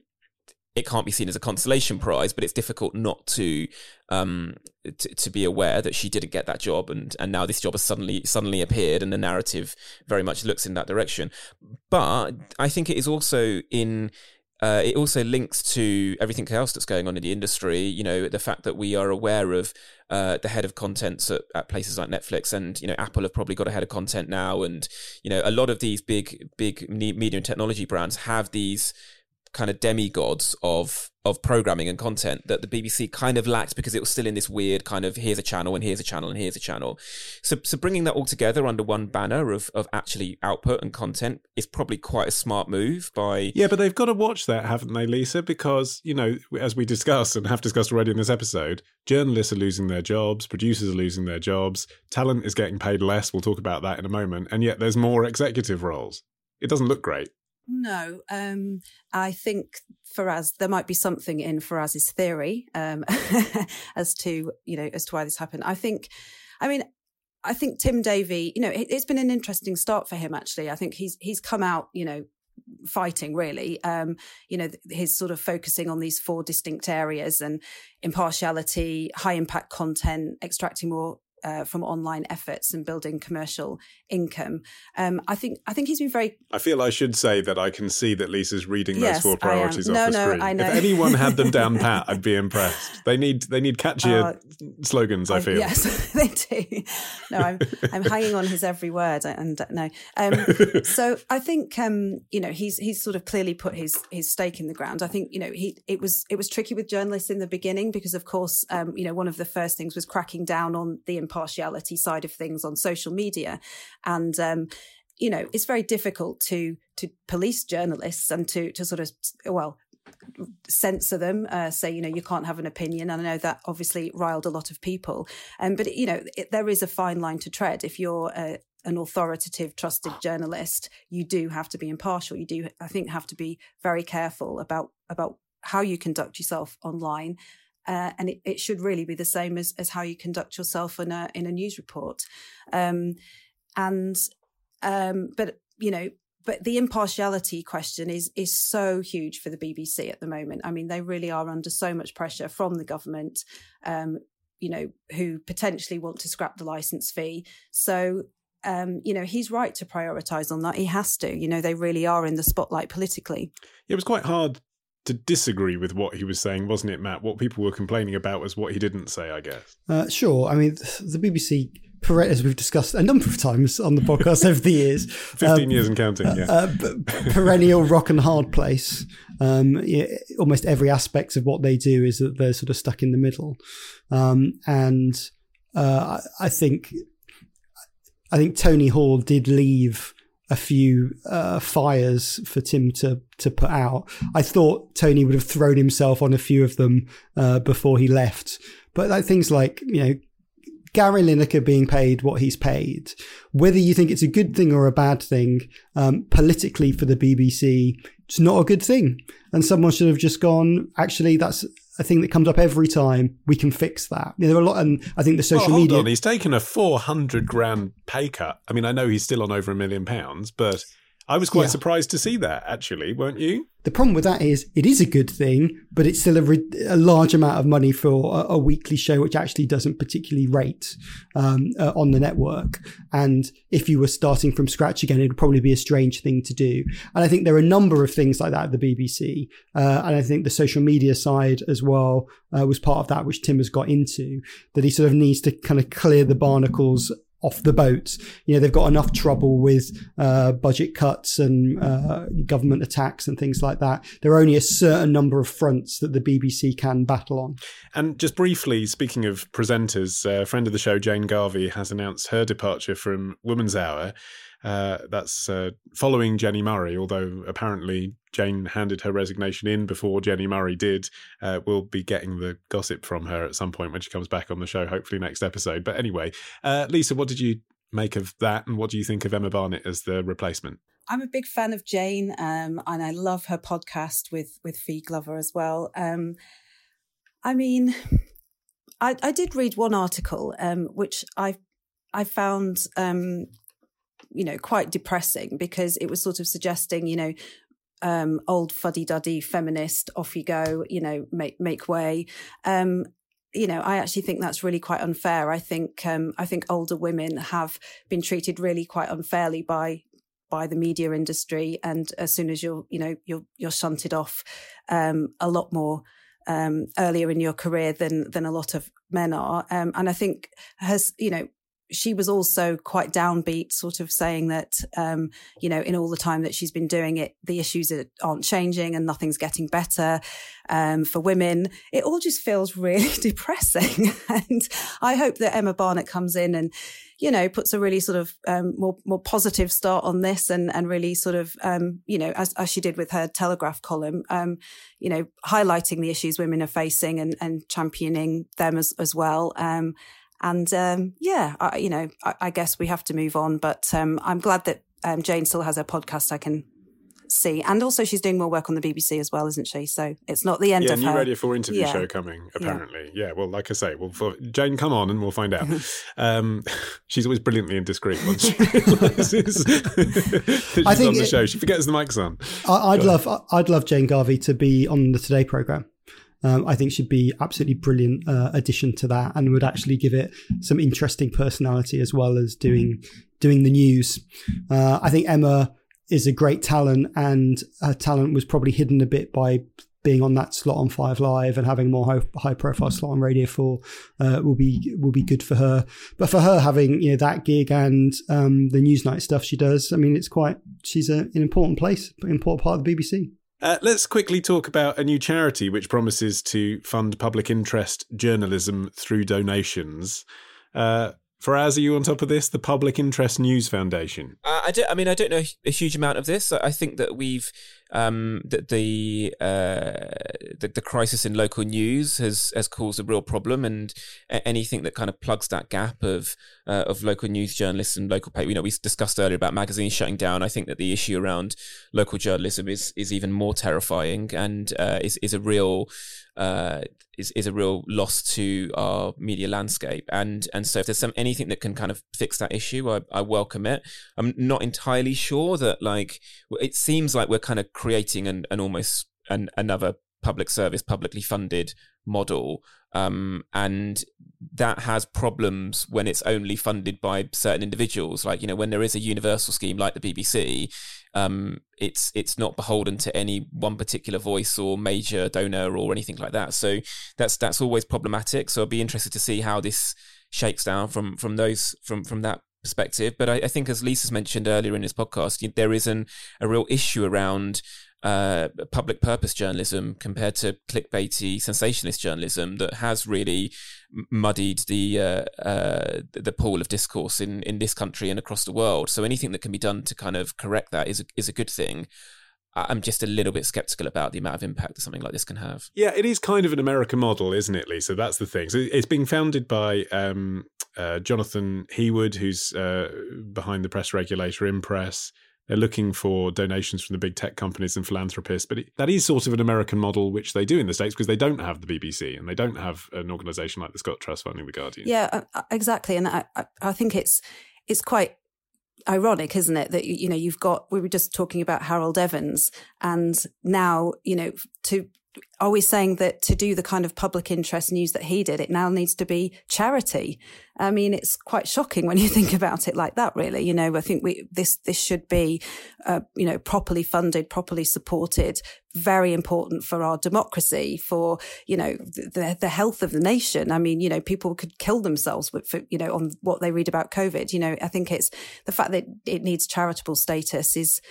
it can't be seen as a consolation prize, but it's difficult not to um, to, to be aware that she didn't get that job, and and now this job has suddenly suddenly appeared, and the narrative very much looks in that direction. But I think it is also in. Uh, it also links to everything else that's going on in the industry. You know, the fact that we are aware of uh, the head of contents at, at, places like Netflix, and you know, Apple have probably got a head of content now, and you know, a lot of these big, big media and technology brands have these kind of demigods of of programming and content that the BBC kind of lacked because it was still in this weird kind of here's a channel and here's a channel and here's a channel. So so bringing that all together under one banner of of actually output and content is probably quite a smart move by Yeah, but they've got to watch that, haven't they, Lisa? Because, you know, as we discussed and have discussed already in this episode, journalists are losing their jobs, producers are losing their jobs, talent is getting paid less, we'll talk about that in a moment, and yet there's more executive roles. it doesn't look great. No, um, I think Faraz there might be something in Faraz's theory um, as to you know as to why this happened. I think, I mean, I think Tim Davie, you know, it, it's been an interesting start for him. Actually, I think he's he's come out, you know, fighting really um you know his sort of focusing on these four distinct areas and impartiality high impact content extracting more uh, from online efforts and building commercial income. Um, I think I think he's been very. I feel I should say that I can see that Lisa's reading Yes, those four priorities off No, the no, screen. I know. If anyone had them down pat, I'd be impressed. They need they need catchier Uh, slogans. I I- feel. Yes, they do. No, I'm, I'm hanging on his every word, and no. Um, so I think um, you know he's he's sort of clearly put his his stake in the ground. I think you know he it was it was tricky with journalists in the beginning because of course um, you know one of the first things was cracking down on the impartiality side of things on social media, and um, you know it's very difficult to to police journalists and to to sort of well censor them, uh, say, you know, you can't have an opinion. And I know that obviously riled a lot of people. Um, but, you know, it, there is a fine line to tread. If you're a, an authoritative, trusted journalist, you do have to be impartial. You do, I think, have to be very careful about about how you conduct yourself online. Uh, and it, it should really be the same as, as how you conduct yourself in a in a news report. Um, and um, but you know, but the impartiality question is is so huge for the BBC at the moment. I mean, they really are under so much pressure from the government, um, you know, who potentially want to scrap the license fee. So. Um, you know, he's right to prioritise on that. He has to. You know, they really are in the spotlight politically. It was quite hard to disagree with what he was saying, wasn't it, Matt? What people were complaining about was what he didn't say, I guess. Uh, sure. I mean, the BBC, as we've discussed a number of times on the podcast over the years, 15 years and counting, yeah. uh, perennial rock and hard place. Um, yeah, almost every aspect of what they do is that they're sort of stuck in the middle. Um, and uh, I I think, I think Tony Hall did leave a few uh, fires for Tim to to put out. I thought Tony would have thrown himself on a few of them uh, before he left, but like, things like you know Gary Lineker being paid what he's paid, whether you think it's a good thing or a bad thing, um, politically for the BBC, it's not a good thing. And someone should have just gone, actually, that's a thing that comes up every time. We can fix that. You know, there are a lot, and I think the social well, media. on, he's taken a 400 grand pay cut. I mean, I know he's still on over a million pounds, but I was quite Yeah. surprised to see that, actually, weren't you? The problem with that is it is a good thing, but it's still a, re- a large amount of money for a, a weekly show, which actually doesn't particularly rate um, uh, on the network. And if you were starting from scratch again, it would probably be a strange thing to do. And I think there are a number of things like that at the BBC. Uh, and I think the social media side as well uh, was part of that, which Tim has got into, that he sort of needs to kind of clear the barnacles off the boat. You know, they've got enough trouble with uh, budget cuts and uh, government attacks and things like that. There are only a certain number of fronts that the BBC can battle on. And just briefly, speaking of presenters, a friend of the show, Jane Garvey, has announced her departure from Woman's Hour. Uh, that's uh, following Jenny Murray, although apparently Jane handed her resignation in before Jenny Murray did. Uh, we'll be getting the gossip from her at some point when she comes back on the show, hopefully next episode. But anyway, uh, Lisa, what did you make of that? And what do you think of Emma Barnett as the replacement? I'm a big fan of Jane, um, and I love her podcast with with Fi Glover as well. Um, I mean, I, I did read one article um, which I I found um, you know quite depressing because it was sort of suggesting you know um, old fuddy duddy feminist off you go you know make make way. Um, you know, I actually think that's really quite unfair. I think um, I think older women have been treated really quite unfairly by by the media industry, and as soon as you're you know you're you're shunted off um, a lot more um, earlier in your career than than a lot of men are, um, and I think has you know she was also quite downbeat, sort of saying that, um, you know, in all the time that she's been doing it, the issues are- aren't changing and nothing's getting better um, for women. It all just feels really depressing. and I hope that Emma Barnett comes in and, you know, puts a really sort of um, more more positive start on this and and really sort of, um, you know, as, as she did with her Telegraph column, um, you know, highlighting the issues women are facing and, and championing them as, as well. Um, and um, yeah, I, you know, I, I guess we have to move on. But um, I'm glad that um, Jane still has her podcast. I can see, and also she's doing more work on the BBC as well, isn't she? So it's not the end yeah, of new her. Radio 4 interview Yeah. show coming, apparently. Yeah. well, like I say, well, for, Jane, come on and we'll find out. um, she's always brilliantly indiscreet once she realises she's I think on the it- show. She forgets the mic's on. I, I'd Go love I'd love Jane Garvey to be on the Today program. Um, I think she'd be absolutely brilliant uh, addition to that, and would actually give it some interesting personality as well as doing doing the news. Uh, I think Emma is a great talent, and her talent was probably hidden a bit by being on that slot on Five Live and having more high, high profile slot on Radio Four uh, will be will be good for her. But for her having you know that gig and um, the Newsnight stuff she does, I mean, it's quite she's a, an important place, an important part of the BBC. Uh, let's quickly talk about a new charity which promises to fund public interest journalism through donations. Uh, Faraz, are you on top of this? The Public Interest News Foundation. Uh, I don't. I mean, I don't know a huge amount of this. I think that we've um, that the, uh, the the crisis in local news has has caused a real problem, and anything that kind of plugs that gap of uh, of local news journalists and local paper. You know, we discussed earlier about magazines shutting down. I think that the issue around local journalism is is even more terrifying, and uh, is is a real uh, is is a real loss to our media landscape. And and so if there's some anything that can kind of fix that issue, I, I welcome it. I'm not entirely sure that like it seems like we're kind of creating an, an almost an, another public service, publicly funded model. Um, and that has problems when it's only funded by certain individuals. Like, you know, when there is a universal scheme like the BBC, um, it's it's not beholden to any one particular voice or major donor or anything like that. So that's that's always problematic. So I'd be interested to see how this shakes down from from those from from that perspective. But I, I think, as Lisa's mentioned earlier in this podcast, there is an, a real issue around uh, public purpose journalism compared to clickbaity sensationalist journalism that has really muddied the uh, uh, the pool of discourse in, in this country and across the world. So anything that can be done to kind of correct that is a, is a good thing. I'm just a little bit skeptical about the amount of impact that something like this can have. Yeah, it is kind of an American model, isn't it, Lisa? That's the thing. So it's being founded by um, uh, Jonathan Heawood, who's uh, behind the press regulator Impress. They're looking for donations from the big tech companies and philanthropists, but it, that is sort of an American model, which they do in the States because they don't have the BBC and they don't have an organisation like the Scott Trust funding the Guardian. Yeah, uh, uh, exactly. And I, I, think it's it's quite ironic, isn't it, that you know you've got we were just talking about Harold Evans, and now you know to are we saying that to do the kind of public interest news that he did, it now needs to be charity? I mean, it's quite shocking when you think about it like that. Really, you know, I think we this this should be, uh, you know, properly funded, properly supported. Very important for our democracy, for you know the the health of the nation. I mean, you know, people could kill themselves with, for, you know, on what they read about COVID. You know, I think it's the fact that it needs charitable status is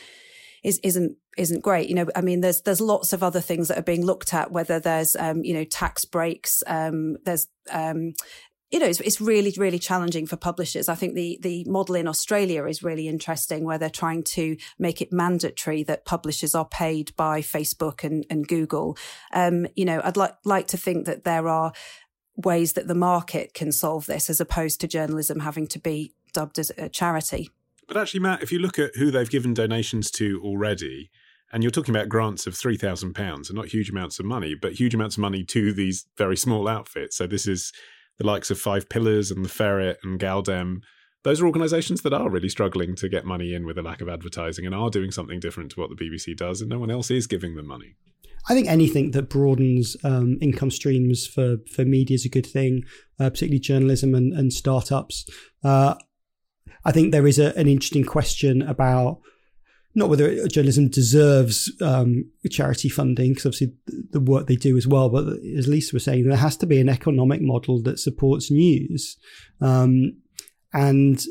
is isn't isn't great. You know, I mean, there's there's lots of other things that are being looked at. Whether there's um, you know tax breaks, um, there's um, you know, it's, it's really really challenging for publishers. I think the the model in Australia is really interesting, where they're trying to make it mandatory that publishers are paid by Facebook and and Google. Um, you know, I'd like like to think that there are ways that the market can solve this, as opposed to journalism having to be dubbed as a charity. But actually, Matt, if you look at who they've given donations to already, and you're talking about grants of three thousand pounds, and not huge amounts of money, but huge amounts of money to these very small outfits. So this is the likes of Five Pillars and the Ferret and gal-dem. Those are organisations that are really struggling to get money in with a lack of advertising and are doing something different to what the BBC does, and no one else is giving them money. I think anything that broadens um, income streams for, for media is a good thing, uh, particularly journalism and, and startups. Uh, I think there is a, an interesting question about not whether journalism deserves um, charity funding, because obviously the work they do as well, but as Lisa was saying, there has to be an economic model that supports news. Um, and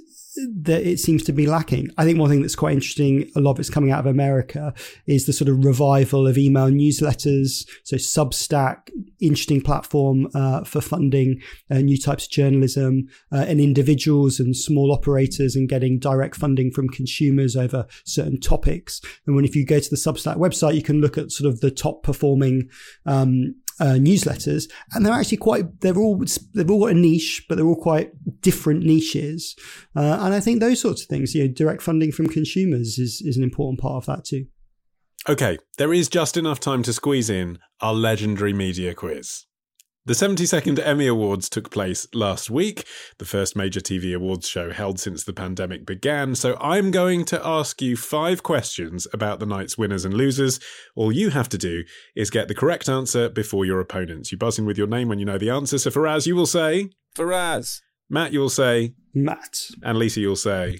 that it seems to be lacking. I think one thing that's quite interesting, a lot of it's coming out of America, is the sort of revival of email newsletters. So Substack, interesting platform uh, for funding uh, new types of journalism uh, and individuals and small operators and getting direct funding from consumers over certain topics. And when if you go to the Substack website, you can look at sort of the top performing um, uh, newsletters, and they're actually quite. They're all they've all got a niche, but they're all quite different niches. Uh, and I think those sorts of things, you know, direct funding from consumers is is an important part of that too. Okay, there is just enough time to squeeze in our legendary media quiz. The 72nd Emmy Awards took place last week, the first major TV awards show held since the pandemic began. So I'm going to ask you five questions about the night's winners and losers. All you have to do is get the correct answer before your opponents. You buzz in with your name when you know the answer. So Faraz, you will say Faraz. Matt, you'll say Matt. And Lisa, you'll say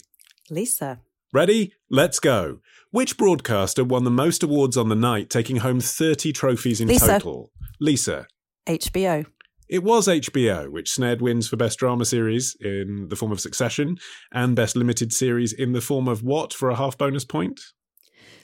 Lisa. Ready? Let's go. Which broadcaster won the most awards on the night, taking home 30 trophies in Lisa. total? Lisa. HBO. It was HBO, which snared wins for Best Drama Series in the form of Succession and Best Limited Series in the form of what for a half bonus point?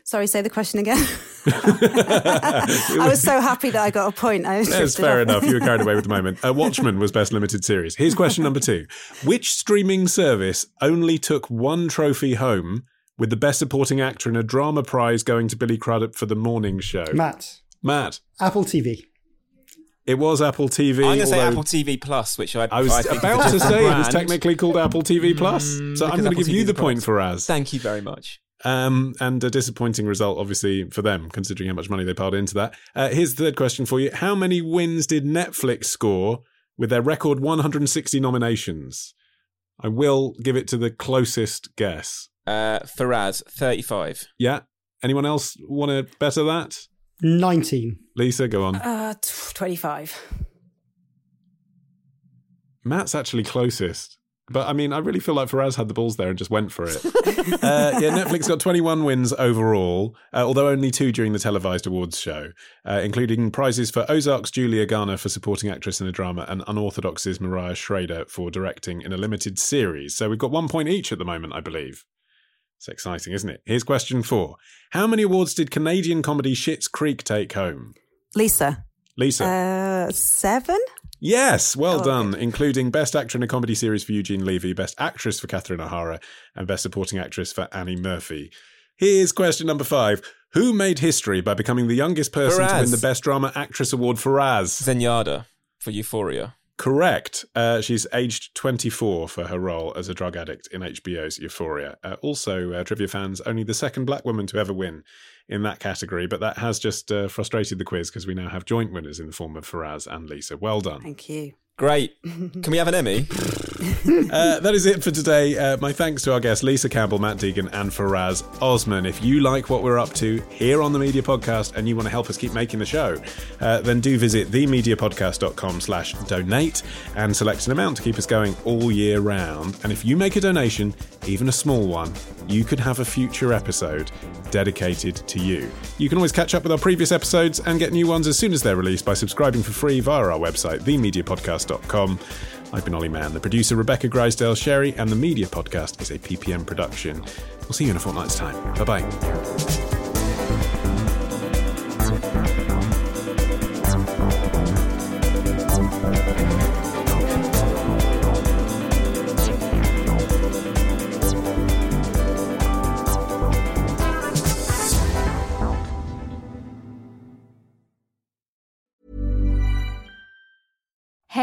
Sorry, say the question again. I was so happy that I got a point. I That's fair enough. You were carried away with the moment. Uh, Watchmen was Best Limited Series. Here's question number two Which streaming service only took one trophy home, with the Best Supporting Actor in a Drama Prize going to Billy Crudup for The Morning Show? Matt. Matt. Apple TV. It was Apple TV. I'm going to say Apple TV Plus, which I, I was I about to say it was technically called Apple TV Plus. so I'm going to Apple give you TV the is point for Az. Thank you very much. Um, and a disappointing result, obviously, for them, considering how much money they piled into that. Uh, here's the third question for you. How many wins did Netflix score with their record 160 nominations? I will give it to the closest guess. Uh, Faraz, 35. Yeah? Anyone else want to better that? 19. Lisa, go on. Uh, t- 25. Matt's actually closest. But I mean, I really feel like Faraz had the balls there and just went for it. uh, yeah, Netflix got 21 wins overall, uh, although only two during the televised awards show, uh, including prizes for Ozark's Julia Garner for supporting actress in a drama and Unorthodox's Maria Schrader for directing in a limited series. So we've got one point each at the moment, I believe. It's exciting, isn't it? Here's question four How many awards did Canadian comedy Schitt's Creek take home? Lisa. Lisa. Uh, seven? Yes, well Oh, done, including Best Actor in a Comedy Series for Eugene Levy, Best Actress for Catherine O'Hara, and Best Supporting Actress for Annie Murphy. Here's question number five. Who made history by becoming the youngest person to win the Best Drama Actress Award for Raz? Zendaya for Euphoria. Correct. Uh, she's aged 24 for her role as a drug addict in HBO's Euphoria. Uh, also, uh, trivia fans, only the second black woman to ever win in that category, but that has just uh, frustrated the quiz because we now have joint winners in the form of Faraz and Lisa. Well done. Thank you. Great. Can we have an Emmy? Uh, that is it for today. Uh, my thanks to our guests Lisa Campbell, Matt Deegan, and Faraz Osman. If you like what we're up to here on the Media Podcast and you want to help us keep making the show, uh, then do visit themediapodcast.com slash donate and select an amount to keep us going all year round. And if you make a donation, even a small one, you could have a future episode dedicated to you. You can always catch up with our previous episodes and get new ones as soon as they're released by subscribing for free via our website, themediapodcast.com. I've been Olly Mann, the producer Rebecca Grisedale-Sherry, and the Media Podcast is a PPM production. We'll see you in a fortnight's time. Bye bye.